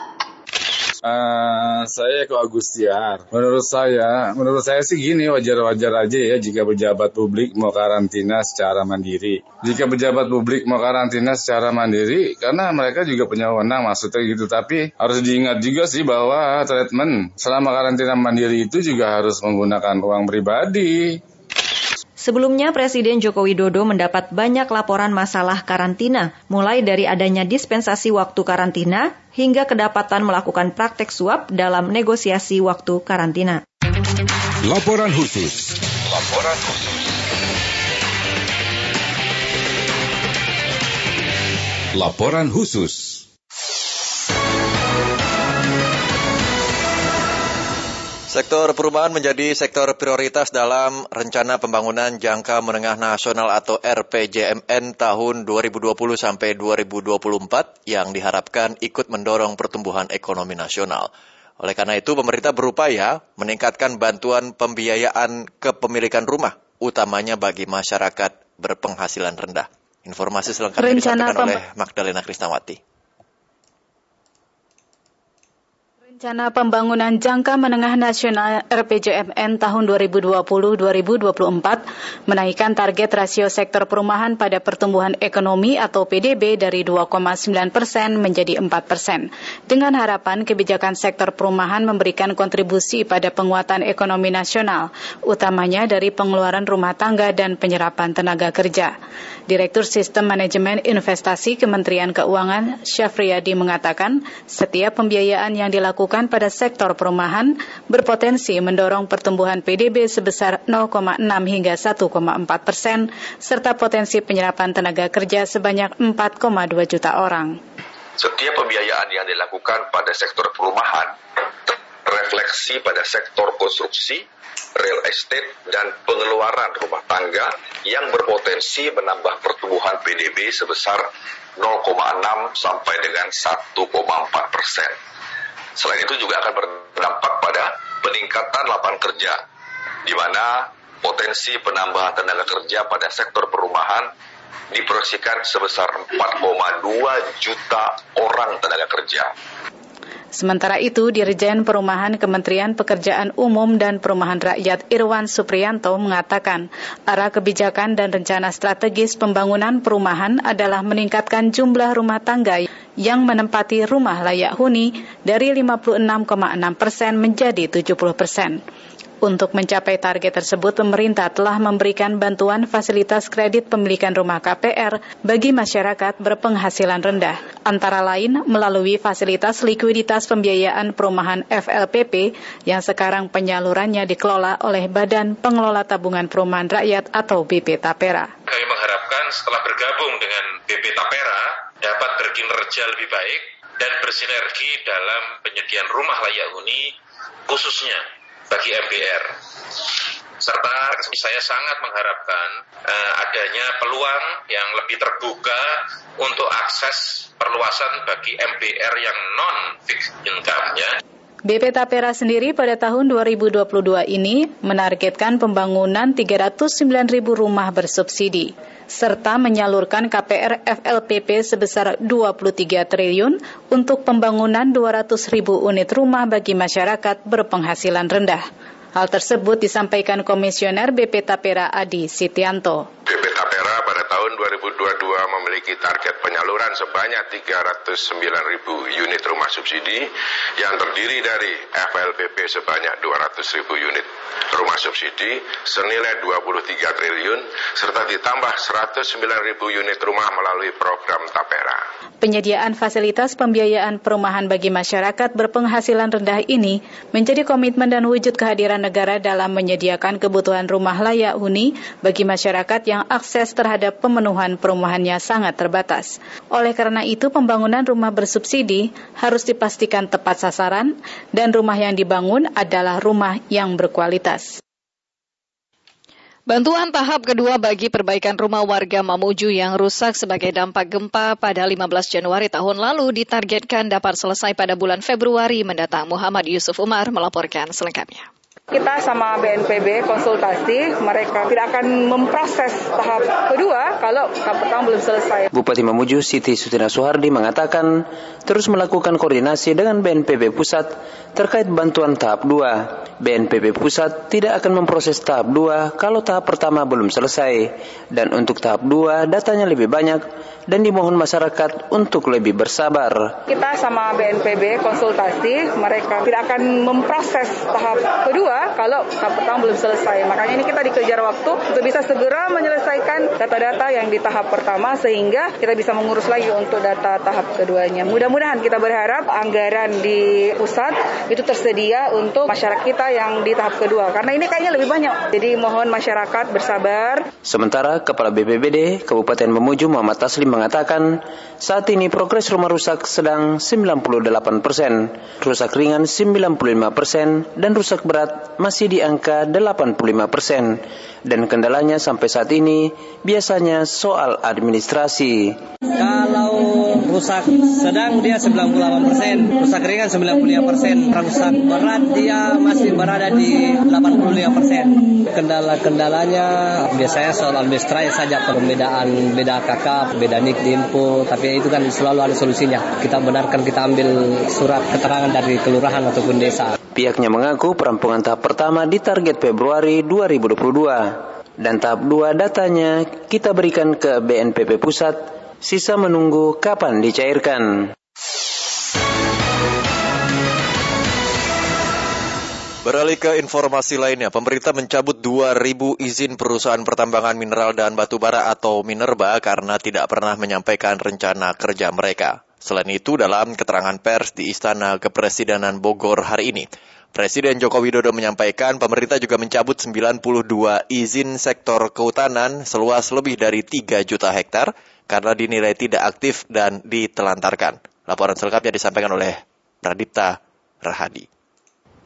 Uh, saya ke Agustiar. Menurut saya, menurut saya sih gini wajar-wajar aja ya jika pejabat publik mau karantina secara mandiri. Jika pejabat publik mau karantina secara mandiri, karena mereka juga punya wewenang maksudnya gitu. Tapi harus diingat juga sih bahwa treatment selama karantina mandiri itu juga harus menggunakan uang pribadi. Sebelumnya, Presiden Joko Widodo mendapat banyak laporan masalah karantina, mulai dari adanya dispensasi waktu karantina hingga kedapatan melakukan praktek suap dalam negosiasi waktu karantina. Laporan khusus. Laporan khusus. Laporan khusus. Sektor perumahan menjadi sektor prioritas dalam Rencana Pembangunan Jangka Menengah Nasional atau RPJMN tahun 2020 sampai 2024 yang diharapkan ikut mendorong pertumbuhan ekonomi nasional. Oleh karena itu, pemerintah berupaya meningkatkan bantuan pembiayaan kepemilikan rumah, utamanya bagi masyarakat berpenghasilan rendah. Informasi selengkapnya disampaikan oleh Magdalena Krisnawati. Rencana Pembangunan Jangka Menengah Nasional RPJMN tahun 2020-2024 menaikkan target rasio sektor perumahan pada pertumbuhan ekonomi atau PDB dari 2,9 persen menjadi 4 persen. Dengan harapan kebijakan sektor perumahan memberikan kontribusi pada penguatan ekonomi nasional, utamanya dari pengeluaran rumah tangga dan penyerapan tenaga kerja. Direktur Sistem Manajemen Investasi Kementerian Keuangan Syafriyadi mengatakan, setiap pembiayaan yang dilakukan dilakukan pada sektor perumahan berpotensi mendorong pertumbuhan PDB sebesar 0,6 hingga 1,4 persen, serta potensi penyerapan tenaga kerja sebanyak 4,2 juta orang. Setiap pembiayaan yang dilakukan pada sektor perumahan refleksi pada sektor konstruksi, real estate, dan pengeluaran rumah tangga yang berpotensi menambah pertumbuhan PDB sebesar 0,6 sampai dengan 1,4 persen. Selain itu juga akan berdampak pada peningkatan lapangan kerja, di mana potensi penambahan tenaga kerja pada sektor perumahan diproyeksikan sebesar 4,2 juta orang tenaga kerja. Sementara itu, Dirjen Perumahan Kementerian Pekerjaan Umum dan Perumahan Rakyat Irwan Supriyanto mengatakan, arah kebijakan dan rencana strategis pembangunan perumahan adalah meningkatkan jumlah rumah tangga yang menempati rumah layak huni dari 56,6 persen menjadi 70 persen. Untuk mencapai target tersebut, pemerintah telah memberikan bantuan fasilitas kredit pemilikan rumah KPR bagi masyarakat berpenghasilan rendah, antara lain melalui fasilitas likuiditas pembiayaan perumahan FLPP yang sekarang penyalurannya dikelola oleh Badan Pengelola Tabungan Perumahan Rakyat atau BP Tapera. Kami mengharapkan setelah bergabung dengan BP Tapera dapat berkinerja lebih baik dan bersinergi dalam penyediaan rumah layak huni khususnya bagi MBR. Serta saya sangat mengharapkan uh, adanya peluang yang lebih terbuka untuk akses perluasan bagi MBR yang non fixed income ya. BP Tapera sendiri pada tahun 2022 ini menargetkan pembangunan 309 ribu rumah bersubsidi serta menyalurkan KPR FLPP sebesar 23 triliun untuk pembangunan 200 ribu unit rumah bagi masyarakat berpenghasilan rendah. Hal tersebut disampaikan Komisioner BP Tapera Adi Sitianto. BP Tapera pada tahun 2022 memiliki target penyaluran sebanyak 309 ribu unit rumah subsidi yang terdiri dari FLPP sebanyak 200 ribu unit rumah subsidi senilai 23 triliun serta ditambah 109 ribu unit rumah melalui program Tapera. Penyediaan fasilitas pembiayaan perumahan bagi masyarakat berpenghasilan rendah ini menjadi komitmen dan wujud kehadiran negara dalam menyediakan kebutuhan rumah layak huni bagi masyarakat yang akses terhadap pemenuhan perumahannya sangat terbatas. Oleh karena itu, pembangunan rumah bersubsidi harus dipastikan tepat sasaran dan rumah yang dibangun adalah rumah yang berkualitas. Bantuan tahap kedua bagi perbaikan rumah warga Mamuju yang rusak sebagai dampak gempa pada 15 Januari tahun lalu ditargetkan dapat selesai pada bulan Februari mendatang. Muhammad Yusuf Umar melaporkan selengkapnya. Kita sama BNPB konsultasi, mereka tidak akan memproses tahap kedua kalau tahap pertama belum selesai. Bupati Mamuju Siti Sutina Soehardi mengatakan terus melakukan koordinasi dengan BNPB Pusat terkait bantuan tahap 2. BNPB Pusat tidak akan memproses tahap 2 kalau tahap pertama belum selesai. Dan untuk tahap 2 datanya lebih banyak dan dimohon masyarakat untuk lebih bersabar. Kita sama BNPB konsultasi, mereka tidak akan memproses tahap kedua kalau tahap pertama belum selesai. Makanya ini kita dikejar waktu untuk bisa segera menyelesaikan data-data yang di tahap pertama sehingga kita bisa mengurus lagi untuk data tahap keduanya. Mudah-mudahan kita berharap anggaran di pusat itu tersedia untuk masyarakat kita yang di tahap kedua karena ini kayaknya lebih banyak. Jadi mohon masyarakat bersabar. Sementara Kepala BPBD Kabupaten Mamuju Muhammad Taslim mengatakan saat ini progres rumah rusak sedang 98 persen, rusak ringan 95 persen, dan rusak berat masih di angka 85 persen. Dan kendalanya sampai saat ini biasanya soal administrasi. Kalau rusak sedang dia 98 persen, rusak ringan 95 persen, rusak berat dia masih berada di 85 persen. Kendala-kendalanya biasanya soal administrasi saja perbedaan beda kakak, beda nik di info, tapi itu kan selalu ada solusinya. Kita benarkan kita ambil surat keterangan dari kelurahan ataupun desa. Pihaknya mengaku perampungan tahap pertama ditarget Februari 2022 dan tahap 2 datanya kita berikan ke BNPB pusat, sisa menunggu kapan dicairkan. Beralih ke informasi lainnya, pemerintah mencabut 2.000 izin perusahaan pertambangan mineral dan batu bara atau Minerba karena tidak pernah menyampaikan rencana kerja mereka. Selain itu, dalam keterangan pers di Istana Kepresidenan Bogor hari ini, Presiden Joko Widodo menyampaikan pemerintah juga mencabut 92 izin sektor kehutanan seluas lebih dari 3 juta hektar karena dinilai tidak aktif dan ditelantarkan. Laporan selengkapnya disampaikan oleh Pradipta Rahadi.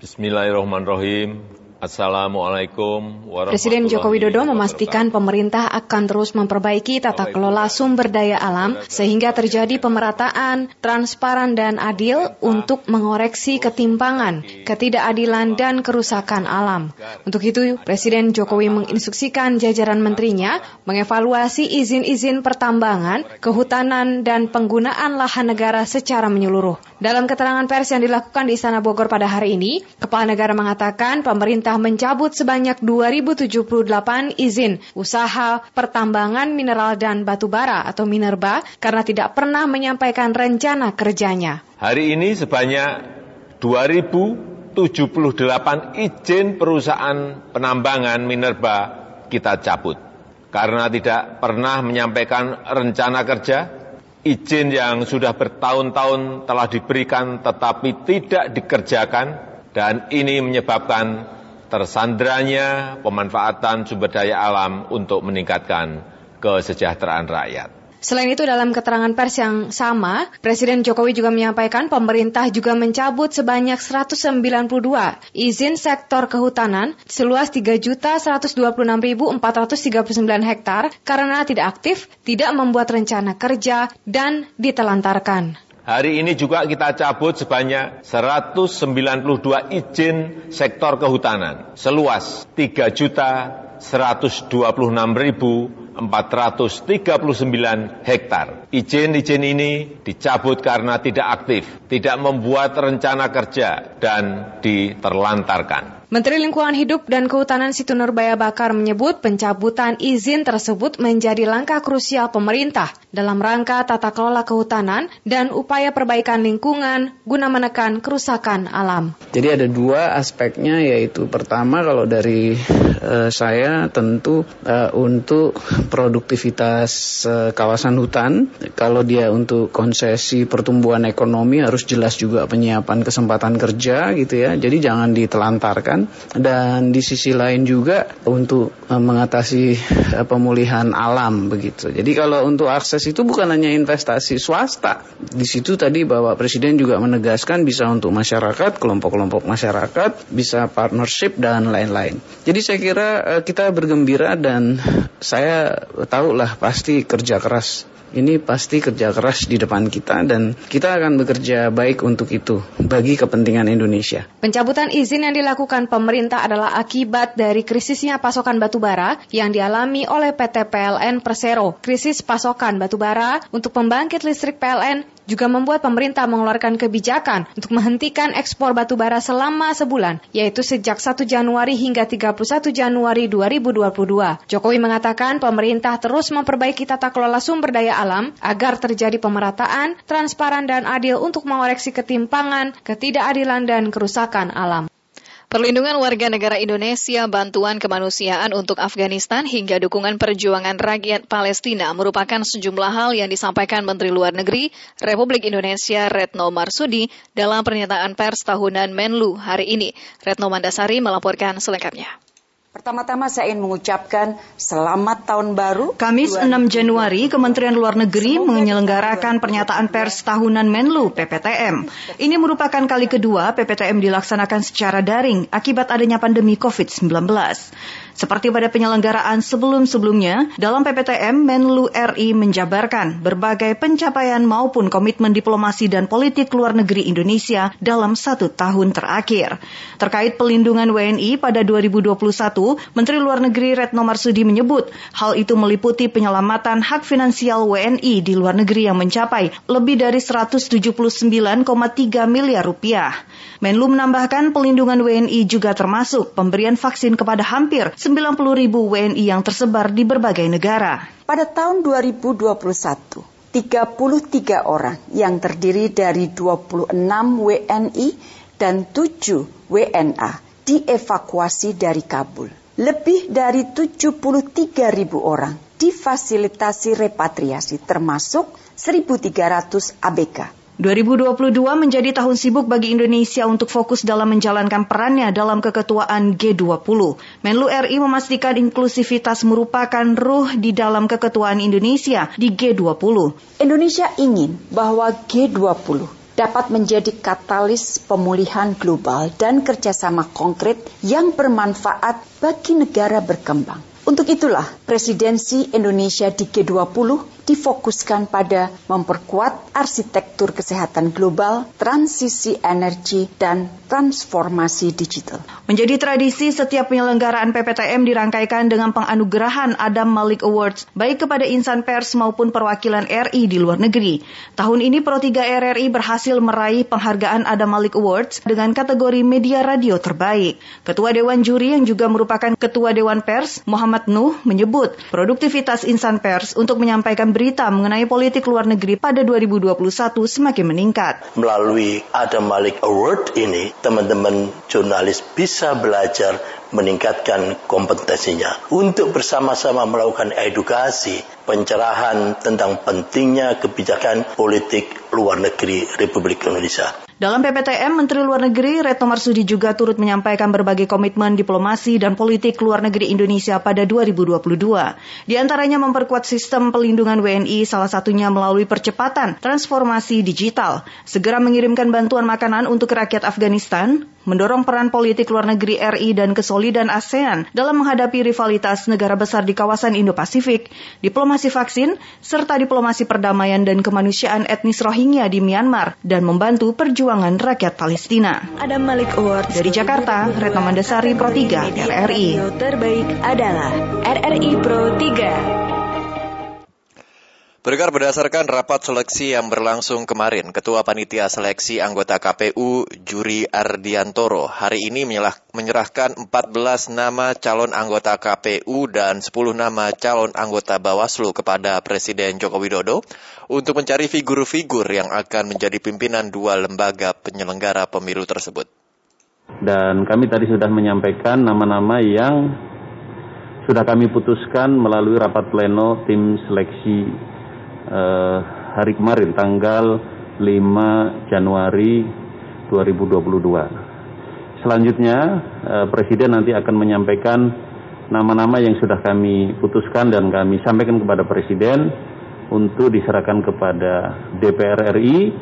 Bismillahirrahmanirrahim. Assalamualaikum warahmatullahi Presiden Joko Widodo memastikan pemerintah akan terus memperbaiki tata kelola sumber daya alam sehingga terjadi pemerataan, transparan dan adil untuk mengoreksi ketimpangan, ketidakadilan dan kerusakan alam. Untuk itu, Presiden Jokowi menginstruksikan jajaran menterinya mengevaluasi izin-izin pertambangan, kehutanan dan penggunaan lahan negara secara menyeluruh. Dalam keterangan pers yang dilakukan di Istana Bogor pada hari ini, Kepala Negara mengatakan pemerintah mencabut sebanyak 2078 izin usaha pertambangan mineral dan batu bara atau minerba karena tidak pernah menyampaikan rencana kerjanya. Hari ini sebanyak 2078 izin perusahaan penambangan minerba kita cabut karena tidak pernah menyampaikan rencana kerja, izin yang sudah bertahun-tahun telah diberikan tetapi tidak dikerjakan dan ini menyebabkan tersandranya pemanfaatan sumber daya alam untuk meningkatkan kesejahteraan rakyat. Selain itu dalam keterangan pers yang sama, Presiden Jokowi juga menyampaikan pemerintah juga mencabut sebanyak 192 izin sektor kehutanan seluas 3.126.439 hektar karena tidak aktif, tidak membuat rencana kerja, dan ditelantarkan. Hari ini juga kita cabut sebanyak 192 izin sektor kehutanan seluas 3 juta 126.439 hektar. Izin-izin ini dicabut karena tidak aktif, tidak membuat rencana kerja, dan diterlantarkan. Menteri Lingkungan Hidup dan Kehutanan Situ Nurbaya Bakar menyebut pencabutan izin tersebut menjadi langkah krusial pemerintah dalam rangka tata kelola kehutanan dan upaya perbaikan lingkungan guna menekan kerusakan alam. Jadi ada dua aspeknya yaitu pertama kalau dari uh, saya tentu uh, untuk produktivitas uh, kawasan hutan kalau dia untuk konsesi pertumbuhan ekonomi harus jelas juga penyiapan kesempatan kerja gitu ya. Jadi jangan ditelantarkan dan di sisi lain juga untuk uh, mengatasi uh, pemulihan alam begitu. Jadi kalau untuk akses itu bukan hanya investasi swasta. Di situ tadi bahwa Presiden juga menegaskan bisa untuk masyarakat, kelompok-kelompok masyarakat, bisa partnership dan lain-lain. Jadi saya kira uh, kita bergembira dan saya tahulah pasti kerja keras ini pasti kerja keras di depan kita dan kita akan bekerja baik untuk itu bagi kepentingan Indonesia. Pencabutan izin yang dilakukan pemerintah adalah akibat dari krisisnya pasokan batubara yang dialami oleh PT PLN Persero. Krisis pasokan batubara untuk pembangkit listrik PLN juga membuat pemerintah mengeluarkan kebijakan untuk menghentikan ekspor batu bara selama sebulan, yaitu sejak 1 Januari hingga 31 Januari 2022. Jokowi mengatakan pemerintah terus memperbaiki tata kelola sumber daya alam agar terjadi pemerataan, transparan dan adil untuk mengoreksi ketimpangan, ketidakadilan dan kerusakan alam. Perlindungan warga negara Indonesia, bantuan kemanusiaan untuk Afghanistan hingga dukungan perjuangan rakyat Palestina merupakan sejumlah hal yang disampaikan Menteri Luar Negeri Republik Indonesia Retno Marsudi dalam pernyataan pers tahunan Menlu hari ini. Retno Mandasari melaporkan selengkapnya. Pertama-tama saya ingin mengucapkan selamat tahun baru. Kamis 6 Januari, Kementerian Luar Negeri menyelenggarakan pernyataan pers tahunan Menlu PPTM. Ini merupakan kali kedua PPTM dilaksanakan secara daring akibat adanya pandemi COVID-19. Seperti pada penyelenggaraan sebelum-sebelumnya, dalam PPTM Menlu RI menjabarkan berbagai pencapaian maupun komitmen diplomasi dan politik luar negeri Indonesia dalam satu tahun terakhir. Terkait pelindungan WNI pada 2021, Menteri Luar Negeri Retno Marsudi menyebut hal itu meliputi penyelamatan hak finansial WNI di luar negeri yang mencapai lebih dari 179,3 miliar rupiah. Menlu menambahkan pelindungan WNI juga termasuk pemberian vaksin kepada hampir 90 ribu WNI yang tersebar di berbagai negara. Pada tahun 2021, 33 orang yang terdiri dari 26 WNI dan 7 WNA dievakuasi dari Kabul. Lebih dari 73 ribu orang difasilitasi repatriasi termasuk 1.300 ABK. 2022 menjadi tahun sibuk bagi Indonesia untuk fokus dalam menjalankan perannya dalam keketuaan G20. Menlu RI memastikan inklusivitas merupakan ruh di dalam keketuaan Indonesia di G20. Indonesia ingin bahwa G20 dapat menjadi katalis pemulihan global dan kerjasama konkret yang bermanfaat bagi negara berkembang. Untuk itulah, presidensi Indonesia di G20 difokuskan pada memperkuat arsitektur kesehatan global, transisi energi, dan transformasi digital. Menjadi tradisi setiap penyelenggaraan PPTM dirangkaikan dengan penganugerahan Adam Malik Awards baik kepada insan pers maupun perwakilan RI di luar negeri. Tahun ini Pro 3 RRI berhasil meraih penghargaan Adam Malik Awards dengan kategori media radio terbaik. Ketua Dewan Juri yang juga merupakan Ketua Dewan Pers, Muhammad Nuh, menyebut produktivitas insan pers untuk menyampaikan berita mengenai politik luar negeri pada 2021 semakin meningkat. Melalui Adam Malik Award ini, teman-teman jurnalis bisa belajar meningkatkan kompetensinya untuk bersama-sama melakukan edukasi pencerahan tentang pentingnya kebijakan politik luar negeri Republik Indonesia. Dalam PPTM, Menteri Luar Negeri Retno Marsudi juga turut menyampaikan berbagai komitmen diplomasi dan politik luar negeri Indonesia pada 2022. Di antaranya memperkuat sistem pelindungan WNI, salah satunya melalui percepatan transformasi digital, segera mengirimkan bantuan makanan untuk rakyat Afghanistan, mendorong peran politik luar negeri RI dan kesolidan ASEAN dalam menghadapi rivalitas negara besar di kawasan Indo-Pasifik, diplomasi vaksin, serta diplomasi perdamaian dan kemanusiaan etnis Rohingya di Myanmar, dan membantu perjuangan rakyat Palestina. Ada Malik Award Dari Jakarta, Retno Mandasari Pro 3, RRI. terbaik adalah RRI Pro 3. Berdengar berdasarkan rapat seleksi yang berlangsung kemarin, Ketua Panitia Seleksi Anggota KPU Juri Ardiantoro hari ini menyerahkan 14 nama calon anggota KPU dan 10 nama calon anggota Bawaslu kepada Presiden Joko Widodo untuk mencari figur-figur yang akan menjadi pimpinan dua lembaga penyelenggara pemilu tersebut. Dan kami tadi sudah menyampaikan nama-nama yang sudah kami putuskan melalui rapat pleno tim seleksi eh, hari kemarin tanggal 5 Januari 2022. Selanjutnya eh, Presiden nanti akan menyampaikan nama-nama yang sudah kami putuskan dan kami sampaikan kepada Presiden untuk diserahkan kepada DPR RI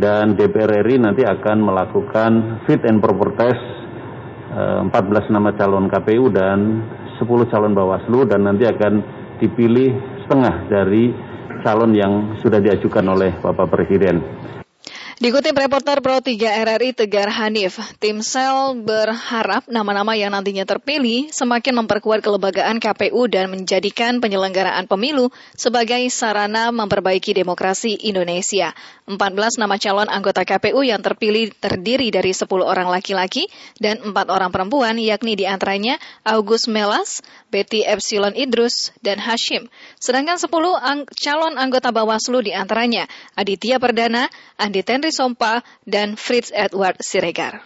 dan DPR RI nanti akan melakukan fit and proper test 14 eh, nama calon KPU dan 10 calon Bawaslu dan nanti akan dipilih setengah dari calon yang sudah diajukan oleh Bapak Presiden. Dikutip reporter Pro 3 RRI Tegar Hanif, tim sel berharap nama-nama yang nantinya terpilih semakin memperkuat kelembagaan KPU dan menjadikan penyelenggaraan pemilu sebagai sarana memperbaiki demokrasi Indonesia. 14 nama calon anggota KPU yang terpilih terdiri dari 10 orang laki-laki dan 4 orang perempuan yakni di antaranya August Melas, Betty Epsilon Idrus, dan Hashim. Sedangkan 10 ang calon anggota Bawaslu di antaranya Aditya Perdana, Andi Tenri Sompa, dan Fritz Edward Siregar.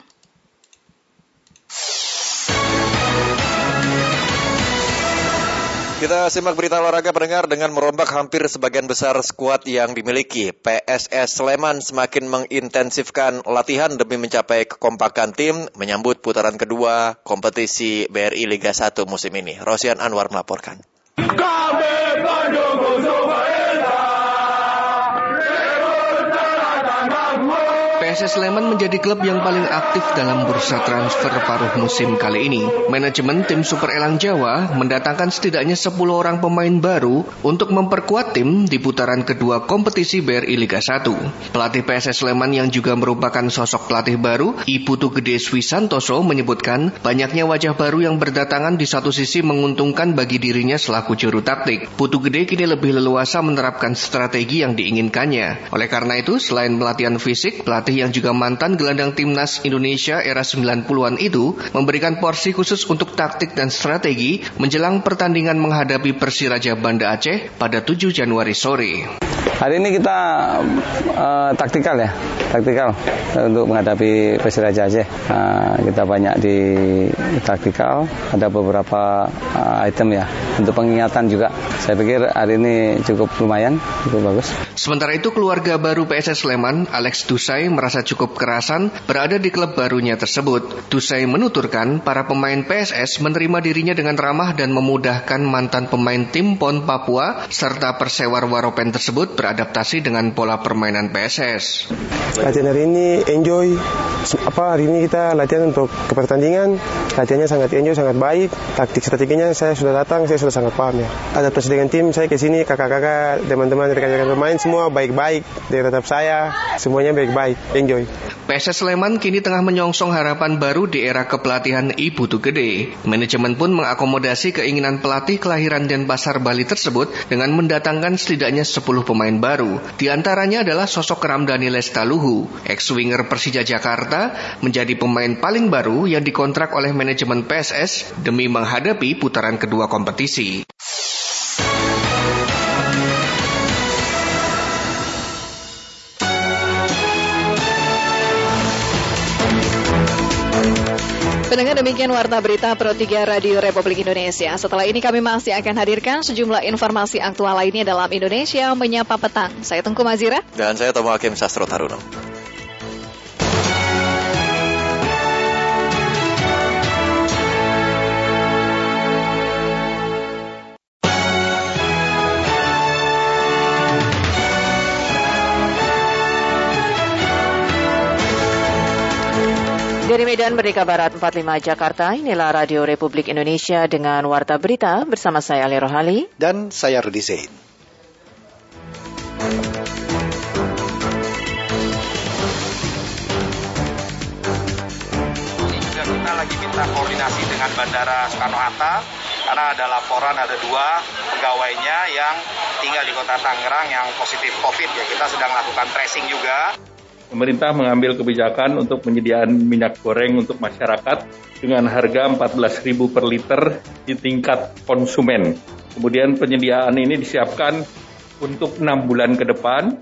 Kita simak berita olahraga pendengar dengan merombak hampir sebagian besar skuad yang dimiliki. PSS Sleman semakin mengintensifkan latihan demi mencapai kekompakan tim menyambut putaran kedua kompetisi BRI Liga 1 musim ini. Rosian Anwar melaporkan. Kami PSS Sleman menjadi klub yang paling aktif dalam bursa transfer paruh musim kali ini. Manajemen tim Super Elang Jawa mendatangkan setidaknya 10 orang pemain baru untuk memperkuat tim di putaran kedua kompetisi BRI Liga 1. Pelatih PSS Sleman yang juga merupakan sosok pelatih baru, Iputu Gede Swisantoso menyebutkan banyaknya wajah baru yang berdatangan di satu sisi menguntungkan bagi dirinya selaku juru taktik. Putu Gede kini lebih leluasa menerapkan strategi yang diinginkannya. Oleh karena itu, selain pelatihan fisik, pelatih yang juga mantan gelandang timnas Indonesia era 90-an itu memberikan porsi khusus untuk taktik dan strategi menjelang pertandingan menghadapi Persiraja Banda Aceh pada 7 Januari sore. Hari ini kita uh, taktikal ya, taktikal untuk menghadapi Persiraja Aceh. Uh, kita banyak di taktikal, ada beberapa uh, item ya untuk pengingatan juga. Saya pikir hari ini cukup lumayan, cukup bagus. Sementara itu keluarga baru PSS Sleman, Alex Dusai merasa cukup kerasan berada di klub barunya tersebut. Dusai menuturkan para pemain PSS menerima dirinya dengan ramah dan memudahkan mantan pemain tim PON Papua serta persewar Waropen tersebut beradaptasi dengan pola permainan PSS. Latihan hari ini enjoy. Apa hari ini kita latihan untuk ke pertandingan. Latihannya sangat enjoy, sangat baik. Taktik strateginya saya sudah datang, saya sudah sangat paham ya. Adaptasi dengan tim, saya ke sini kakak-kakak, teman-teman rekan-rekan pemain semua baik-baik. Dia tetap saya, semuanya baik-baik. Enjoy. PSS Sleman kini tengah menyongsong harapan baru di era kepelatihan Ibu Gede. Manajemen pun mengakomodasi keinginan pelatih kelahiran Denpasar Bali tersebut dengan mendatangkan setidaknya 10 pemain baru. Di antaranya adalah sosok Ramdhani Lestaluhu, ex-winger Persija Jakarta, menjadi pemain paling baru yang dikontrak oleh manajemen PSS demi menghadapi putaran kedua kompetisi. Pendengar demikian Warta Berita Pro 3 Radio Republik Indonesia. Setelah ini kami masih akan hadirkan sejumlah informasi aktual lainnya dalam Indonesia Menyapa Petang. Saya Tengku Mazira. Dan saya Tomo Hakim Sastro Taruno. Dari Medan Merdeka Barat 45 Jakarta, inilah Radio Republik Indonesia dengan Warta Berita bersama saya Ali Rohali. Dan saya Rudi Zain. juga kita lagi minta koordinasi dengan Bandara Soekarno-Hatta karena ada laporan ada dua pegawainya yang tinggal di kota Tangerang yang positif COVID ya kita sedang lakukan tracing juga. Pemerintah mengambil kebijakan untuk penyediaan minyak goreng untuk masyarakat dengan harga 14.000 per liter di tingkat konsumen. Kemudian penyediaan ini disiapkan untuk enam bulan ke depan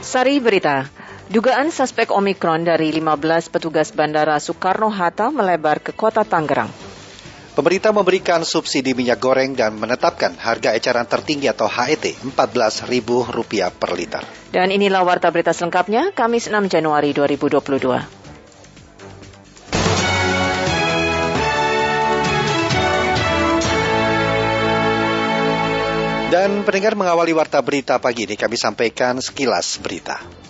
Sari Berita. Dugaan suspek Omikron dari 15 petugas Bandara Soekarno-Hatta melebar ke kota Tangerang. Pemerintah memberikan subsidi minyak goreng dan menetapkan harga eceran tertinggi atau HET Rp14.000 per liter. Dan inilah warta berita selengkapnya, Kamis 6 Januari 2022. Dan pendengar mengawali warta berita pagi ini kami sampaikan sekilas berita.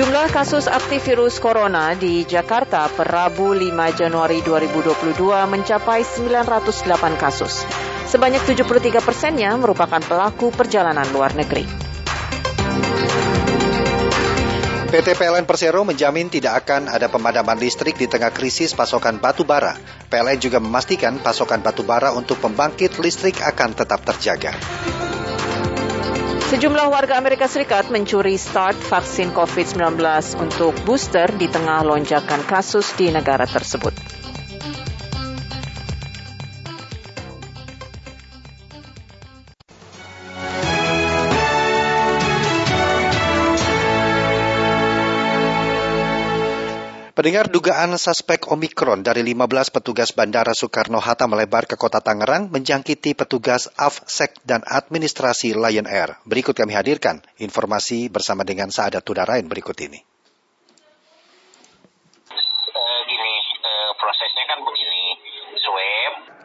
Jumlah kasus aktif virus corona di Jakarta per Rabu 5 Januari 2022 mencapai 908 kasus. Sebanyak 73 persennya merupakan pelaku perjalanan luar negeri. PT PLN Persero menjamin tidak akan ada pemadaman listrik di tengah krisis pasokan batu bara. PLN juga memastikan pasokan batu bara untuk pembangkit listrik akan tetap terjaga. Sejumlah warga Amerika Serikat mencuri start vaksin COVID-19 untuk booster di tengah lonjakan kasus di negara tersebut. Pendengar dugaan suspek Omikron dari 15 petugas Bandara Soekarno-Hatta melebar ke kota Tangerang menjangkiti petugas AFSEC dan administrasi Lion Air. Berikut kami hadirkan informasi bersama dengan Saadat Tudarain berikut ini.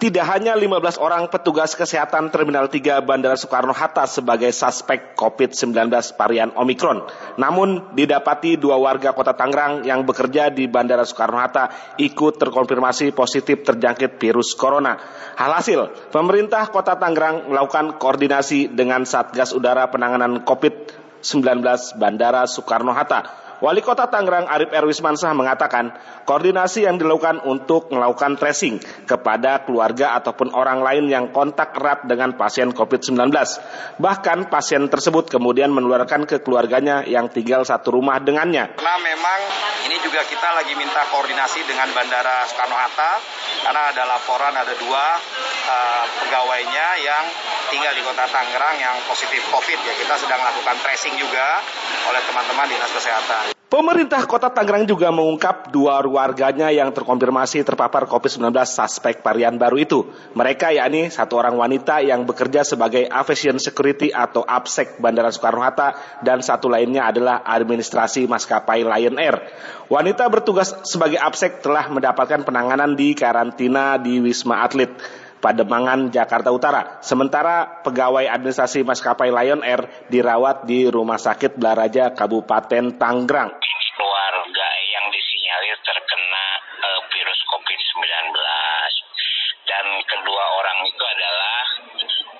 Tidak hanya 15 orang petugas kesehatan Terminal 3 Bandara Soekarno-Hatta sebagai suspek COVID-19 varian Omikron. Namun didapati dua warga kota Tangerang yang bekerja di Bandara Soekarno-Hatta ikut terkonfirmasi positif terjangkit virus corona. Halhasil, pemerintah kota Tangerang melakukan koordinasi dengan Satgas Udara Penanganan COVID-19 Bandara Soekarno-Hatta Wali Kota Tangerang Arif Erwismansah mengatakan koordinasi yang dilakukan untuk melakukan tracing kepada keluarga ataupun orang lain yang kontak erat dengan pasien COVID-19. Bahkan pasien tersebut kemudian menularkan ke keluarganya yang tinggal satu rumah dengannya. Karena memang ini juga kita lagi minta koordinasi dengan Bandara Soekarno-Hatta karena ada laporan ada dua uh, pegawainya yang tinggal di kota Tangerang yang positif COVID ya kita sedang lakukan tracing juga oleh teman-teman dinas kesehatan. Pemerintah Kota Tangerang juga mengungkap dua warganya yang terkonfirmasi terpapar COVID-19 suspek varian baru itu. Mereka yakni satu orang wanita yang bekerja sebagai Aviation Security atau APSEC Bandara Soekarno-Hatta dan satu lainnya adalah administrasi maskapai Lion Air. Wanita bertugas sebagai APSEC telah mendapatkan penanganan di karantina di Wisma Atlet. Pademangan, Jakarta Utara. Sementara pegawai administrasi maskapai Lion Air dirawat di Rumah Sakit Blaraja, Kabupaten Tangerang. Keluarga yang disinyalir terkena uh, virus COVID-19 dan kedua orang itu adalah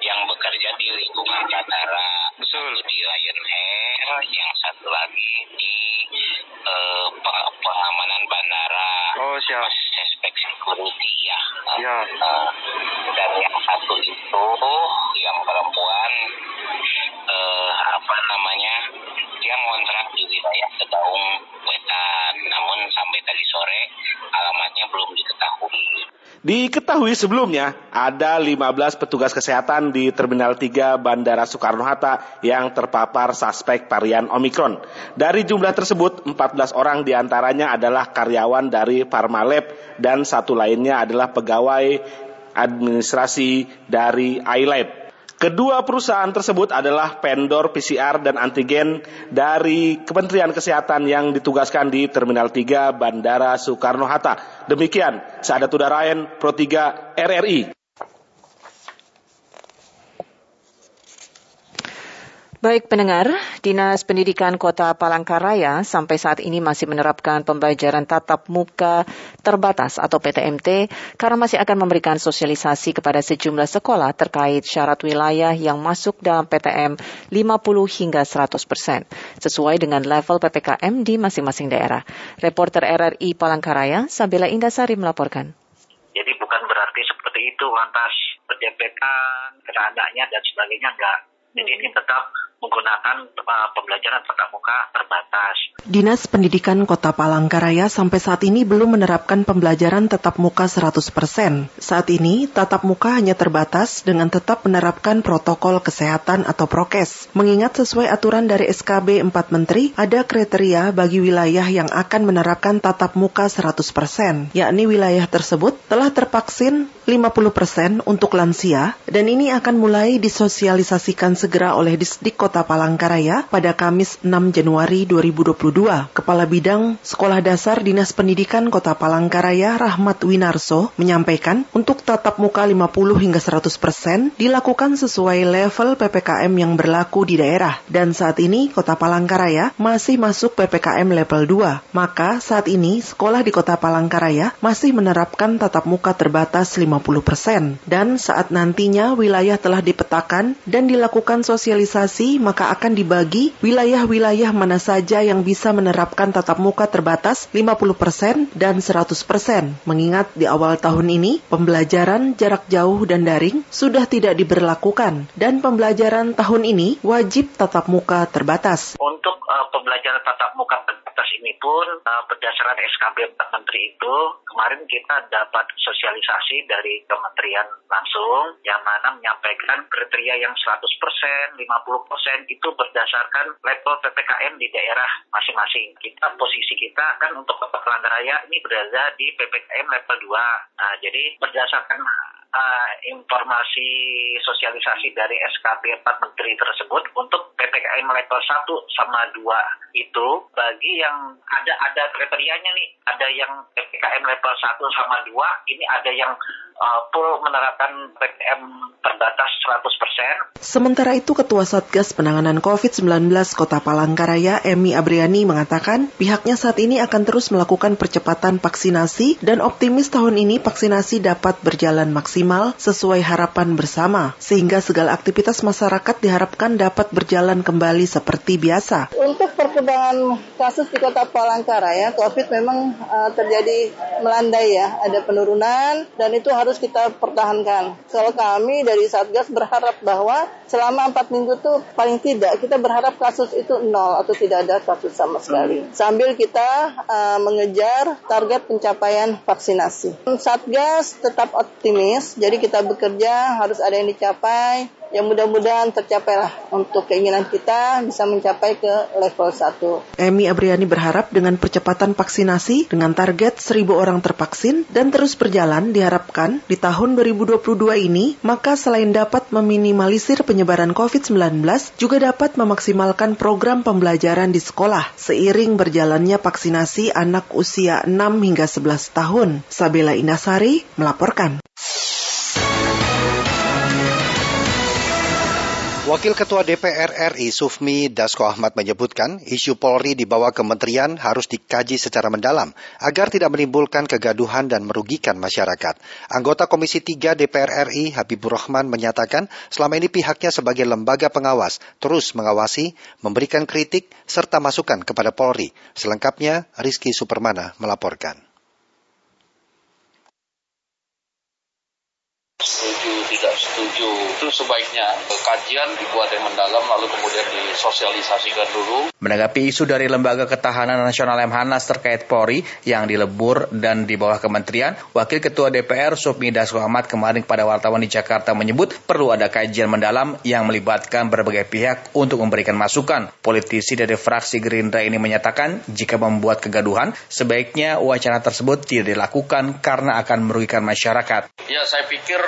yang bekerja di lingkungan bandara Betul. di Lion Air, yang satu lagi di uh, pengamanan bandara. Oh, siap. Suspek security ya. Ya. Uh, dan yang satu itu yang perempuan uh, apa namanya dia ngontrak di wilayah Kedaung Wetan namun sampai tadi sore alamatnya belum diketahui Diketahui sebelumnya ada 15 petugas kesehatan di Terminal 3 Bandara Soekarno-Hatta yang terpapar suspek varian Omikron. Dari jumlah tersebut, 14 orang di antaranya adalah karyawan dari Parmalab dan satu lainnya adalah pegawai administrasi dari iLab. Kedua perusahaan tersebut adalah vendor PCR dan antigen dari Kementerian Kesehatan yang ditugaskan di Terminal 3 Bandara Soekarno-Hatta. Demikian, Udarayan, Pro 3 RRI. Baik pendengar, Dinas Pendidikan Kota Palangkaraya sampai saat ini masih menerapkan pembelajaran tatap muka terbatas atau PTMT karena masih akan memberikan sosialisasi kepada sejumlah sekolah terkait syarat wilayah yang masuk dalam PTM 50 hingga 100 persen sesuai dengan level PPKM di masing-masing daerah. Reporter RRI Palangkaraya, Sabila Indasari melaporkan. Jadi bukan berarti seperti itu lantas berdempetan, keadaannya dan sebagainya enggak. Jadi ini tetap menggunakan uh, pembelajaran tatap muka terbatas. Dinas Pendidikan Kota Palangkaraya sampai saat ini belum menerapkan pembelajaran tatap muka 100%. Saat ini, tatap muka hanya terbatas dengan tetap menerapkan protokol kesehatan atau prokes. Mengingat sesuai aturan dari SKB 4 Menteri, ada kriteria bagi wilayah yang akan menerapkan tatap muka 100%, yakni wilayah tersebut telah tervaksin 50% untuk lansia, dan ini akan mulai disosialisasikan segera oleh Disdik Kota Palangkaraya pada Kamis 6 Januari 2022. Kepala Bidang Sekolah Dasar Dinas Pendidikan Kota Palangkaraya Rahmat Winarso menyampaikan untuk tatap muka 50 hingga 100 persen dilakukan sesuai level PPKM yang berlaku di daerah. Dan saat ini Kota Palangkaraya masih masuk PPKM level 2. Maka saat ini sekolah di Kota Palangkaraya masih menerapkan tatap muka terbatas 50 50%. Dan saat nantinya wilayah telah dipetakan dan dilakukan sosialisasi, maka akan dibagi wilayah-wilayah mana saja yang bisa menerapkan tatap muka terbatas 50% dan 100%. Mengingat di awal tahun ini, pembelajaran jarak jauh dan daring sudah tidak diberlakukan dan pembelajaran tahun ini wajib tatap muka terbatas. Untuk uh, pembelajaran tatap muka terbatas ini pun uh, berdasarkan SKB Menteri itu, kemarin kita dapat sosialisasi dari dari kementerian langsung yang mana menyampaikan kriteria yang 100%, 50% itu berdasarkan level PPKM di daerah masing-masing. Kita posisi kita kan untuk Kota Raya ini berada di PPKM level 2. Nah, jadi berdasarkan uh, informasi sosialisasi dari SKP 4 Menteri tersebut untuk PPKM level 1 sama 2 itu bagi yang ada ada kriterianya nih, ada yang PPKM level 1 sama 2, ini ada yang uh, full menerapkan PPKM terbatas 100%. Sementara itu Ketua Satgas Penanganan COVID-19 Kota Palangkaraya Emi Abriani mengatakan pihaknya saat ini akan terus melakukan percepatan vaksinasi dan optimis tahun ini vaksinasi dapat berjalan maksimal maksimal sesuai harapan bersama, sehingga segala aktivitas masyarakat diharapkan dapat berjalan kembali seperti biasa. Untuk perkembangan kasus di Kota Palangkaraya, COVID memang uh, terjadi melandai ya, ada penurunan dan itu harus kita pertahankan. Kalau kami dari Satgas berharap bahwa selama empat minggu itu paling tidak kita berharap kasus itu nol atau tidak ada kasus sama sekali. Sambil kita uh, mengejar target pencapaian vaksinasi. Satgas tetap optimis jadi kita bekerja harus ada yang dicapai yang mudah-mudahan tercapailah untuk keinginan kita bisa mencapai ke level 1. Emi Abriani berharap dengan percepatan vaksinasi dengan target 1000 orang tervaksin dan terus berjalan diharapkan di tahun 2022 ini maka selain dapat meminimalisir penyebaran COVID-19 juga dapat memaksimalkan program pembelajaran di sekolah seiring berjalannya vaksinasi anak usia 6 hingga 11 tahun. Sabela Inasari melaporkan. Wakil Ketua DPR RI Sufmi Dasko Ahmad menyebutkan isu Polri di bawah kementerian harus dikaji secara mendalam agar tidak menimbulkan kegaduhan dan merugikan masyarakat. Anggota Komisi 3 DPR RI Habibur Rahman menyatakan selama ini pihaknya sebagai lembaga pengawas terus mengawasi, memberikan kritik, serta masukan kepada Polri. Selengkapnya Rizky Supermana melaporkan. Itu sebaiknya kajian dibuat yang mendalam lalu kemudian disosialisasikan dulu. Menanggapi isu dari Lembaga Ketahanan Nasional Lemhanas terkait Polri yang dilebur dan di bawah kementerian, Wakil Ketua DPR Supmi Dasko Ahmad kemarin kepada wartawan di Jakarta menyebut perlu ada kajian mendalam yang melibatkan berbagai pihak untuk memberikan masukan. Politisi dari fraksi Gerindra ini menyatakan jika membuat kegaduhan, sebaiknya wacana tersebut tidak dilakukan karena akan merugikan masyarakat. Ya, saya pikir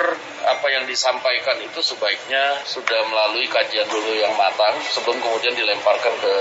apa yang disampaikan itu sebaiknya sudah melalui kajian dulu yang matang sebelum kemudian dilemparkan ke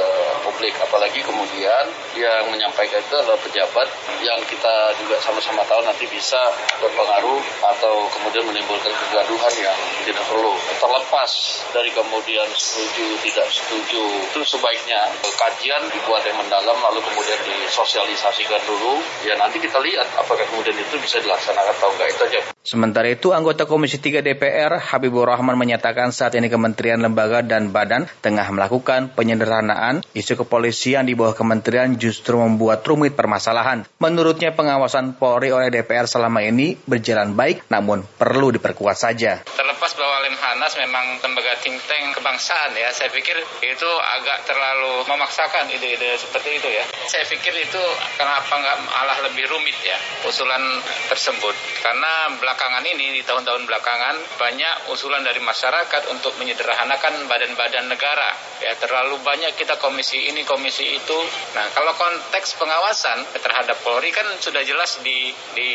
publik. Apalagi kemudian yang menyampaikan itu adalah pejabat yang kita juga sama-sama tahu nanti bisa berpengaruh atau kemudian menimbulkan kegaduhan yang tidak perlu. Terlepas dari kemudian setuju tidak setuju itu sebaiknya kajian dibuat yang mendalam lalu kemudian disosialisasikan dulu. Ya nanti kita lihat apakah kemudian itu bisa dilaksanakan atau enggak itu aja. Sementara itu, anggota Komisi 3 DPR Habibur Rahman menyatakan saat ini kementerian, lembaga, dan badan tengah melakukan penyederhanaan. Isu kepolisian di bawah kementerian justru membuat rumit permasalahan. Menurutnya pengawasan Polri oleh DPR selama ini berjalan baik, namun perlu diperkuat saja. Terlepas bahwa Lemhanas memang lembaga think tank kebangsaan ya, saya pikir itu agak terlalu memaksakan ide-ide seperti itu ya. Saya pikir itu kenapa nggak malah lebih rumit ya usulan tersebut. Karena belakangan ini, di tahun-tahun belakangan, banyak usulan dari masyarakat untuk menyederhanakan badan-badan negara. Ya, terlalu banyak kita komisi ini, komisi itu. Nah, kalau konteks pengawasan terhadap Polri kan sudah jelas di, di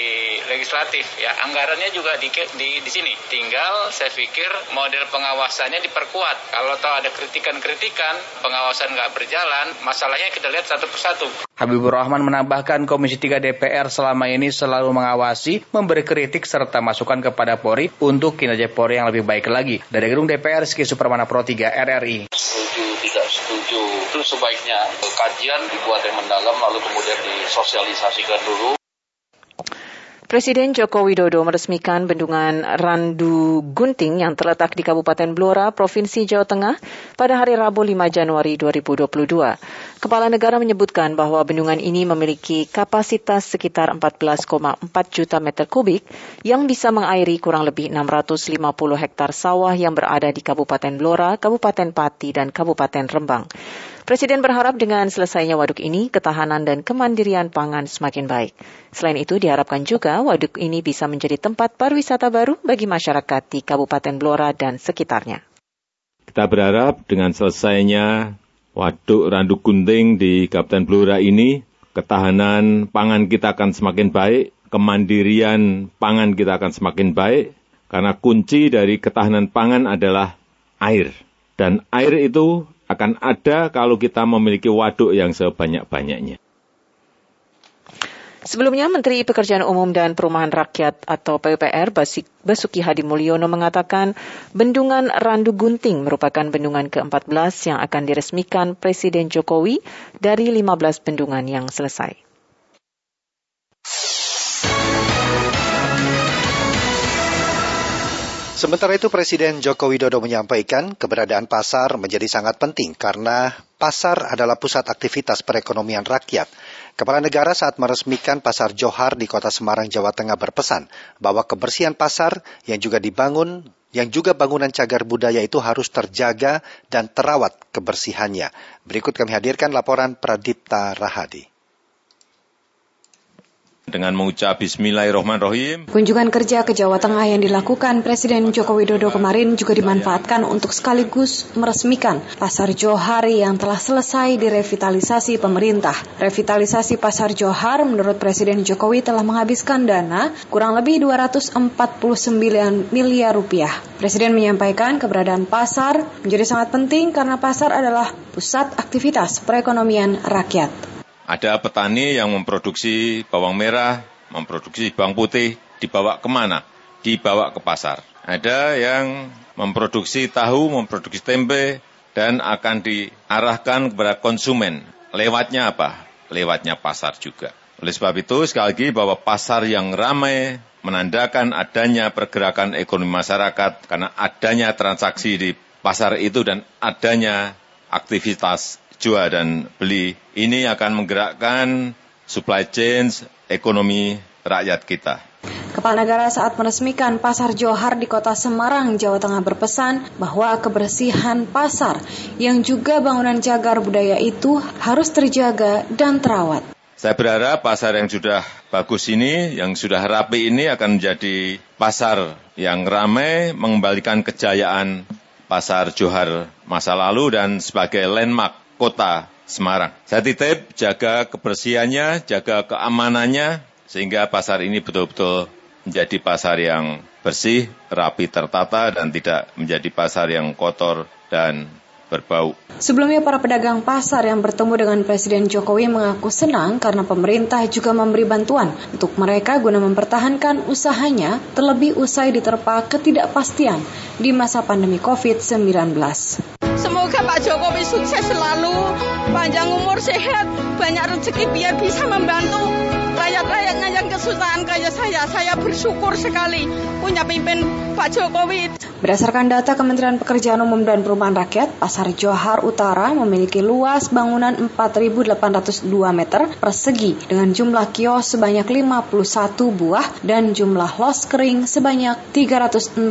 legislatif. Ya, anggarannya juga di, di, di sini. Tinggal saya pikir model pengawasannya diperkuat. Kalau tahu ada kritikan-kritikan, pengawasan nggak berjalan, masalahnya kita lihat satu persatu. Habibur Rahman menambahkan Komisi 3 DPR selama ini selalu mengawasi, memberi kritik serta masukan kepada Polri untuk kinerja Polri yang lebih baik lagi. Dari gedung DPR, Ski Supermana Pro 3 RRI. Setuju, tidak setuju, itu sebaiknya kajian dibuat yang mendalam lalu kemudian disosialisasikan dulu. Presiden Joko Widodo meresmikan bendungan Randu Gunting yang terletak di Kabupaten Blora, Provinsi Jawa Tengah pada hari Rabu 5 Januari 2022. Kepala negara menyebutkan bahwa bendungan ini memiliki kapasitas sekitar 14,4 juta meter kubik yang bisa mengairi kurang lebih 650 hektar sawah yang berada di Kabupaten Blora, Kabupaten Pati, dan Kabupaten Rembang. Presiden berharap dengan selesainya waduk ini, ketahanan dan kemandirian pangan semakin baik. Selain itu, diharapkan juga waduk ini bisa menjadi tempat pariwisata baru bagi masyarakat di Kabupaten Blora dan sekitarnya. Kita berharap dengan selesainya waduk Randu Gunting di Kabupaten Blora ini, ketahanan pangan kita akan semakin baik, kemandirian pangan kita akan semakin baik, karena kunci dari ketahanan pangan adalah air. Dan air itu akan ada kalau kita memiliki waduk yang sebanyak-banyaknya. Sebelumnya, Menteri Pekerjaan Umum dan Perumahan Rakyat atau PUPR Basuki Hadi Mulyono mengatakan bendungan Randu Gunting merupakan bendungan ke-14 yang akan diresmikan Presiden Jokowi dari 15 bendungan yang selesai. Sementara itu Presiden Joko Widodo menyampaikan keberadaan pasar menjadi sangat penting karena pasar adalah pusat aktivitas perekonomian rakyat. Kepala negara saat meresmikan pasar Johar di kota Semarang, Jawa Tengah berpesan bahwa kebersihan pasar yang juga dibangun yang juga bangunan cagar budaya itu harus terjaga dan terawat kebersihannya. Berikut kami hadirkan laporan Pradipta Rahadi dengan mengucap Bismillahirrahmanirrahim. Kunjungan kerja ke Jawa Tengah yang dilakukan Presiden Joko Widodo kemarin juga dimanfaatkan untuk sekaligus meresmikan Pasar Johar yang telah selesai direvitalisasi pemerintah. Revitalisasi Pasar Johar menurut Presiden Jokowi telah menghabiskan dana kurang lebih 249 miliar rupiah. Presiden menyampaikan keberadaan pasar menjadi sangat penting karena pasar adalah pusat aktivitas perekonomian rakyat. Ada petani yang memproduksi bawang merah, memproduksi bawang putih, dibawa ke mana? Dibawa ke pasar. Ada yang memproduksi tahu, memproduksi tempe, dan akan diarahkan kepada konsumen. Lewatnya apa? Lewatnya pasar juga. Oleh sebab itu, sekali lagi bahwa pasar yang ramai menandakan adanya pergerakan ekonomi masyarakat karena adanya transaksi di pasar itu dan adanya aktivitas jual dan beli ini akan menggerakkan supply chain ekonomi rakyat kita. Kepala negara saat meresmikan Pasar Johar di kota Semarang, Jawa Tengah berpesan bahwa kebersihan pasar yang juga bangunan cagar budaya itu harus terjaga dan terawat. Saya berharap pasar yang sudah bagus ini, yang sudah rapi ini akan menjadi pasar yang ramai, mengembalikan kejayaan pasar Johar masa lalu dan sebagai landmark kota Semarang. Saya titip jaga kebersihannya, jaga keamanannya, sehingga pasar ini betul-betul menjadi pasar yang bersih, rapi tertata, dan tidak menjadi pasar yang kotor dan berbau. Sebelumnya para pedagang pasar yang bertemu dengan Presiden Jokowi mengaku senang karena pemerintah juga memberi bantuan untuk mereka guna mempertahankan usahanya terlebih usai diterpa ketidakpastian di masa pandemi COVID-19. Semoga Pak Jokowi sukses selalu, panjang umur sehat, banyak rezeki biar bisa membantu rakyat-rakyatnya yang kesusahan kayak saya. Saya bersyukur sekali punya pimpin Pak Jokowi. Berdasarkan data Kementerian Pekerjaan Umum dan Perumahan Rakyat, Pasar Johar Utara memiliki luas bangunan 4.802 meter persegi dengan jumlah kios sebanyak 51 buah dan jumlah los kering sebanyak 368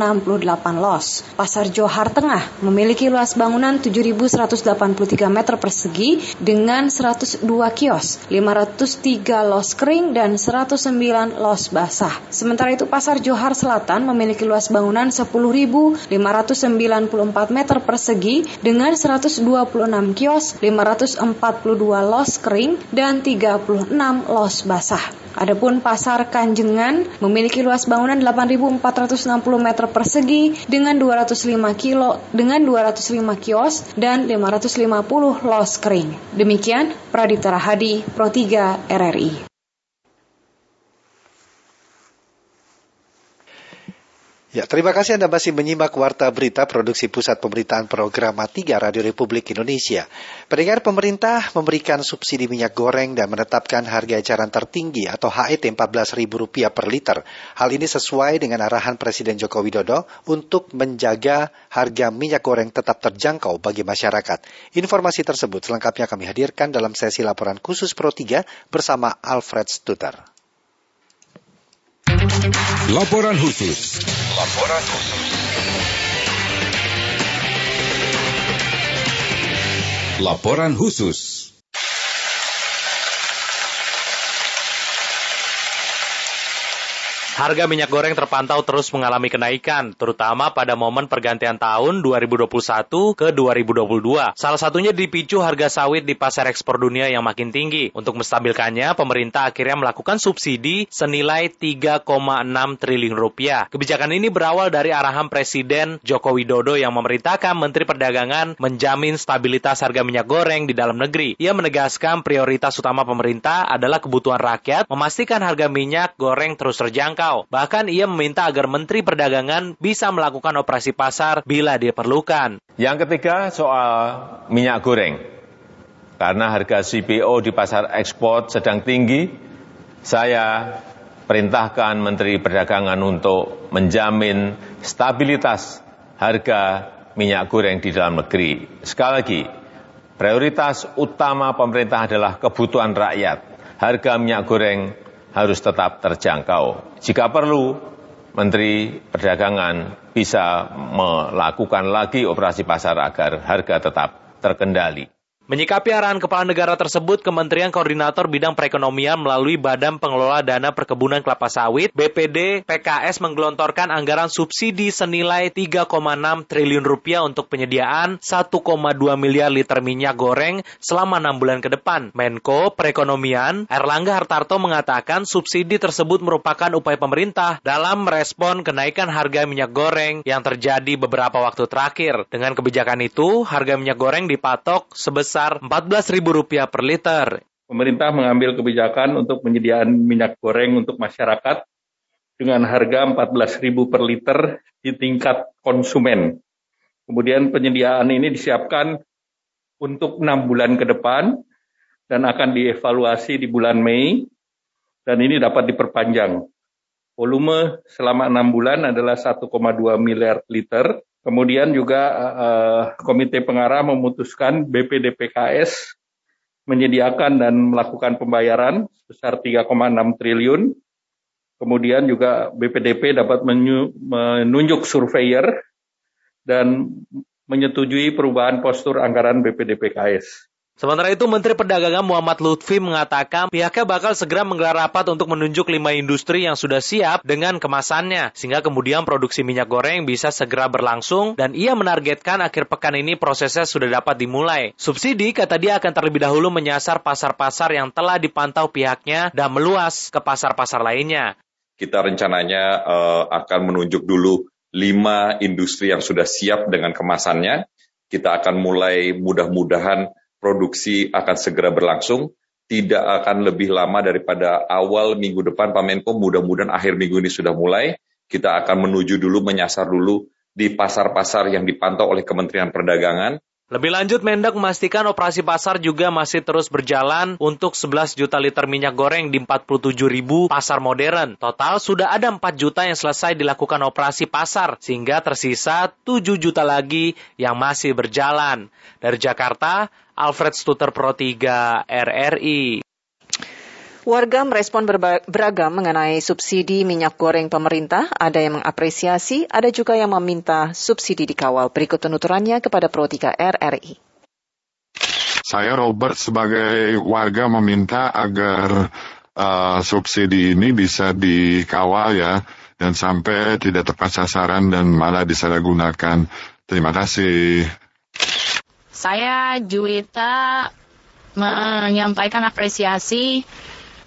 los. Pasar Johar Tengah memiliki luas bangunan 7.183 meter persegi dengan 102 kios, 503 los kering dan 109 los basah. Sementara itu Pasar Johar Selatan memiliki luas bangunan 10.000 1.594 meter persegi dengan 126 kios, 542 los kering, dan 36 los basah. Adapun pasar Kanjengan memiliki luas bangunan 8.460 meter persegi dengan 205 kilo dengan 205 kios dan 550 los kering. Demikian Pradipta Rahadi, Pro 3 RRI. Ya, terima kasih Anda masih menyimak Warta Berita Produksi Pusat Pemberitaan Program 3 Radio Republik Indonesia. Pendengar pemerintah memberikan subsidi minyak goreng dan menetapkan harga eceran tertinggi atau HET Rp14.000 per liter. Hal ini sesuai dengan arahan Presiden Joko Widodo untuk menjaga harga minyak goreng tetap terjangkau bagi masyarakat. Informasi tersebut selengkapnya kami hadirkan dalam sesi laporan khusus Pro 3 bersama Alfred Stuter. Laporan khusus. Laporan khusus. Laporan khusus. Harga minyak goreng terpantau terus mengalami kenaikan, terutama pada momen pergantian tahun 2021 ke 2022. Salah satunya dipicu harga sawit di pasar ekspor dunia yang makin tinggi. Untuk menstabilkannya, pemerintah akhirnya melakukan subsidi senilai 3,6 triliun rupiah. Kebijakan ini berawal dari arahan Presiden Joko Widodo yang memerintahkan Menteri Perdagangan menjamin stabilitas harga minyak goreng di dalam negeri. Ia menegaskan prioritas utama pemerintah adalah kebutuhan rakyat, memastikan harga minyak goreng terus terjangkau terjangkau. Bahkan ia meminta agar Menteri Perdagangan bisa melakukan operasi pasar bila diperlukan. Yang ketiga soal minyak goreng. Karena harga CPO di pasar ekspor sedang tinggi, saya perintahkan Menteri Perdagangan untuk menjamin stabilitas harga minyak goreng di dalam negeri. Sekali lagi, prioritas utama pemerintah adalah kebutuhan rakyat. Harga minyak goreng harus tetap terjangkau. Jika perlu, Menteri Perdagangan bisa melakukan lagi operasi pasar agar harga tetap terkendali. Menyikapi arahan kepala negara tersebut, Kementerian Koordinator Bidang Perekonomian melalui Badan Pengelola Dana Perkebunan Kelapa Sawit, BPD PKS menggelontorkan anggaran subsidi senilai 3,6 triliun rupiah untuk penyediaan 1,2 miliar liter minyak goreng selama 6 bulan ke depan. Menko Perekonomian Erlangga Hartarto mengatakan subsidi tersebut merupakan upaya pemerintah dalam merespon kenaikan harga minyak goreng yang terjadi beberapa waktu terakhir. Dengan kebijakan itu, harga minyak goreng dipatok sebesar sebesar Rp14.000 per liter. Pemerintah mengambil kebijakan untuk penyediaan minyak goreng untuk masyarakat dengan harga Rp14.000 per liter di tingkat konsumen. Kemudian penyediaan ini disiapkan untuk enam bulan ke depan dan akan dievaluasi di bulan Mei dan ini dapat diperpanjang. Volume selama enam bulan adalah 1,2 miliar liter Kemudian juga uh, Komite Pengarah memutuskan BPDPKS menyediakan dan melakukan pembayaran sebesar 3,6 triliun. Kemudian juga BPDP dapat menunjuk surveyor dan menyetujui perubahan postur anggaran BPDPKS. Sementara itu, Menteri Perdagangan Muhammad Lutfi mengatakan pihaknya bakal segera menggelar rapat untuk menunjuk lima industri yang sudah siap dengan kemasannya, sehingga kemudian produksi minyak goreng bisa segera berlangsung dan ia menargetkan akhir pekan ini prosesnya sudah dapat dimulai. Subsidi, kata dia akan terlebih dahulu menyasar pasar-pasar yang telah dipantau pihaknya dan meluas ke pasar-pasar lainnya. kita rencananya uh, akan menunjuk dulu lima industri yang sudah siap dengan kemasannya. Kita akan mulai mudah-mudahan produksi akan segera berlangsung. Tidak akan lebih lama daripada awal minggu depan Pak Menko, mudah-mudahan akhir minggu ini sudah mulai. Kita akan menuju dulu, menyasar dulu di pasar-pasar yang dipantau oleh Kementerian Perdagangan lebih lanjut, Mendak memastikan operasi pasar juga masih terus berjalan untuk 11 juta liter minyak goreng di 47 ribu pasar modern. Total sudah ada 4 juta yang selesai dilakukan operasi pasar, sehingga tersisa 7 juta lagi yang masih berjalan. Dari Jakarta, Alfred Stuter Pro 3 RRI. Warga merespon beragam mengenai subsidi minyak goreng pemerintah. Ada yang mengapresiasi, ada juga yang meminta subsidi dikawal. Berikut penuturannya kepada Pro 3 RRI. Saya Robert sebagai warga meminta agar uh, subsidi ini bisa dikawal ya dan sampai tidak tepat sasaran dan malah disalahgunakan. Terima kasih. Saya Juwita menyampaikan apresiasi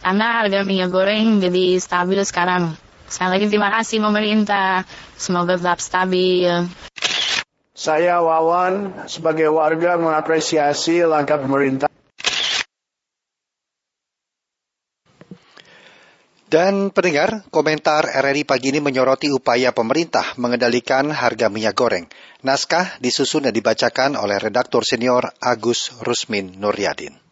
karena harga minyak goreng jadi stabil sekarang. Sekali lagi terima kasih pemerintah, semoga tetap stabil. Saya Wawan sebagai warga mengapresiasi langkah pemerintah. Dan pendengar, komentar RRI pagi ini menyoroti upaya pemerintah mengendalikan harga minyak goreng. Naskah disusun dan dibacakan oleh redaktur senior Agus Rusmin Nuryadin.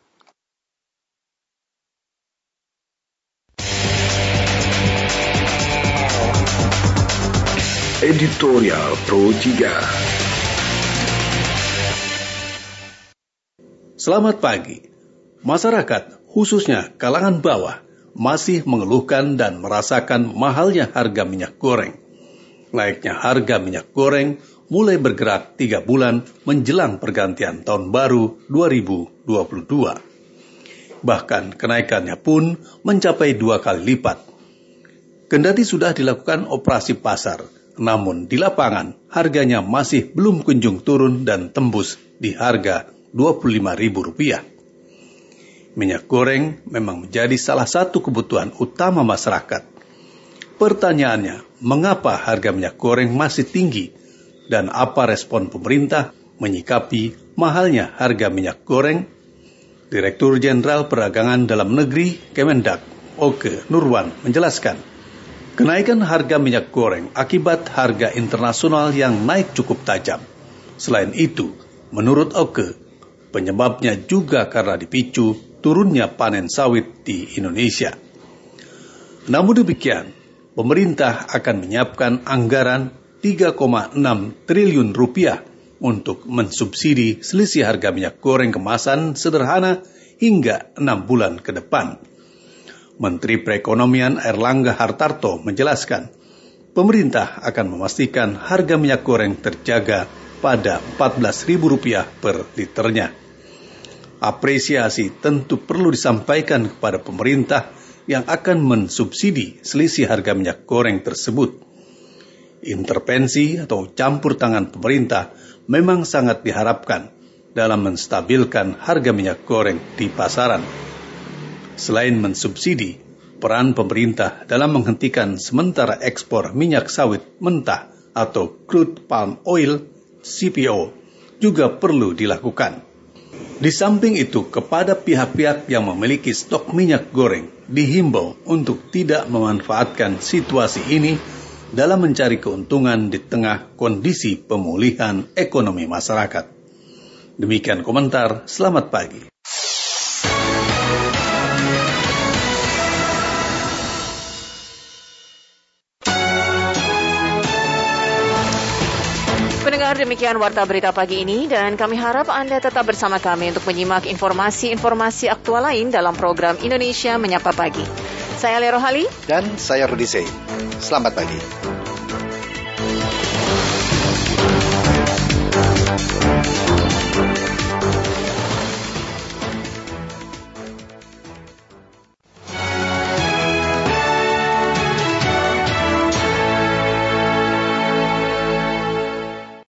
Editorial Pro 3 Selamat pagi. Masyarakat, khususnya kalangan bawah, masih mengeluhkan dan merasakan mahalnya harga minyak goreng. Naiknya harga minyak goreng mulai bergerak tiga bulan menjelang pergantian tahun baru 2022. Bahkan kenaikannya pun mencapai dua kali lipat. Kendati sudah dilakukan operasi pasar, namun di lapangan harganya masih belum kunjung turun dan tembus di harga Rp25.000. Minyak goreng memang menjadi salah satu kebutuhan utama masyarakat. Pertanyaannya, mengapa harga minyak goreng masih tinggi dan apa respon pemerintah menyikapi mahalnya harga minyak goreng? Direktur Jenderal Perdagangan Dalam Negeri Kemendak, Oke Nurwan menjelaskan, Kenaikan harga minyak goreng akibat harga internasional yang naik cukup tajam. Selain itu, menurut Oke, penyebabnya juga karena dipicu turunnya panen sawit di Indonesia. Namun demikian, pemerintah akan menyiapkan anggaran 3,6 triliun rupiah untuk mensubsidi selisih harga minyak goreng kemasan sederhana hingga enam bulan ke depan. Menteri Perekonomian Erlangga Hartarto menjelaskan, pemerintah akan memastikan harga minyak goreng terjaga pada Rp14.000 per liternya. Apresiasi tentu perlu disampaikan kepada pemerintah yang akan mensubsidi selisih harga minyak goreng tersebut. Intervensi atau campur tangan pemerintah memang sangat diharapkan dalam menstabilkan harga minyak goreng di pasaran. Selain mensubsidi, peran pemerintah dalam menghentikan sementara ekspor minyak sawit mentah atau crude palm oil CPO juga perlu dilakukan. Di samping itu, kepada pihak-pihak yang memiliki stok minyak goreng dihimbau untuk tidak memanfaatkan situasi ini dalam mencari keuntungan di tengah kondisi pemulihan ekonomi masyarakat. Demikian komentar, selamat pagi. Demikian warta berita pagi ini dan kami harap Anda tetap bersama kami untuk menyimak informasi-informasi aktual lain dalam program Indonesia Menyapa Pagi. Saya Lero Hali dan saya Rudi Sey. Selamat pagi.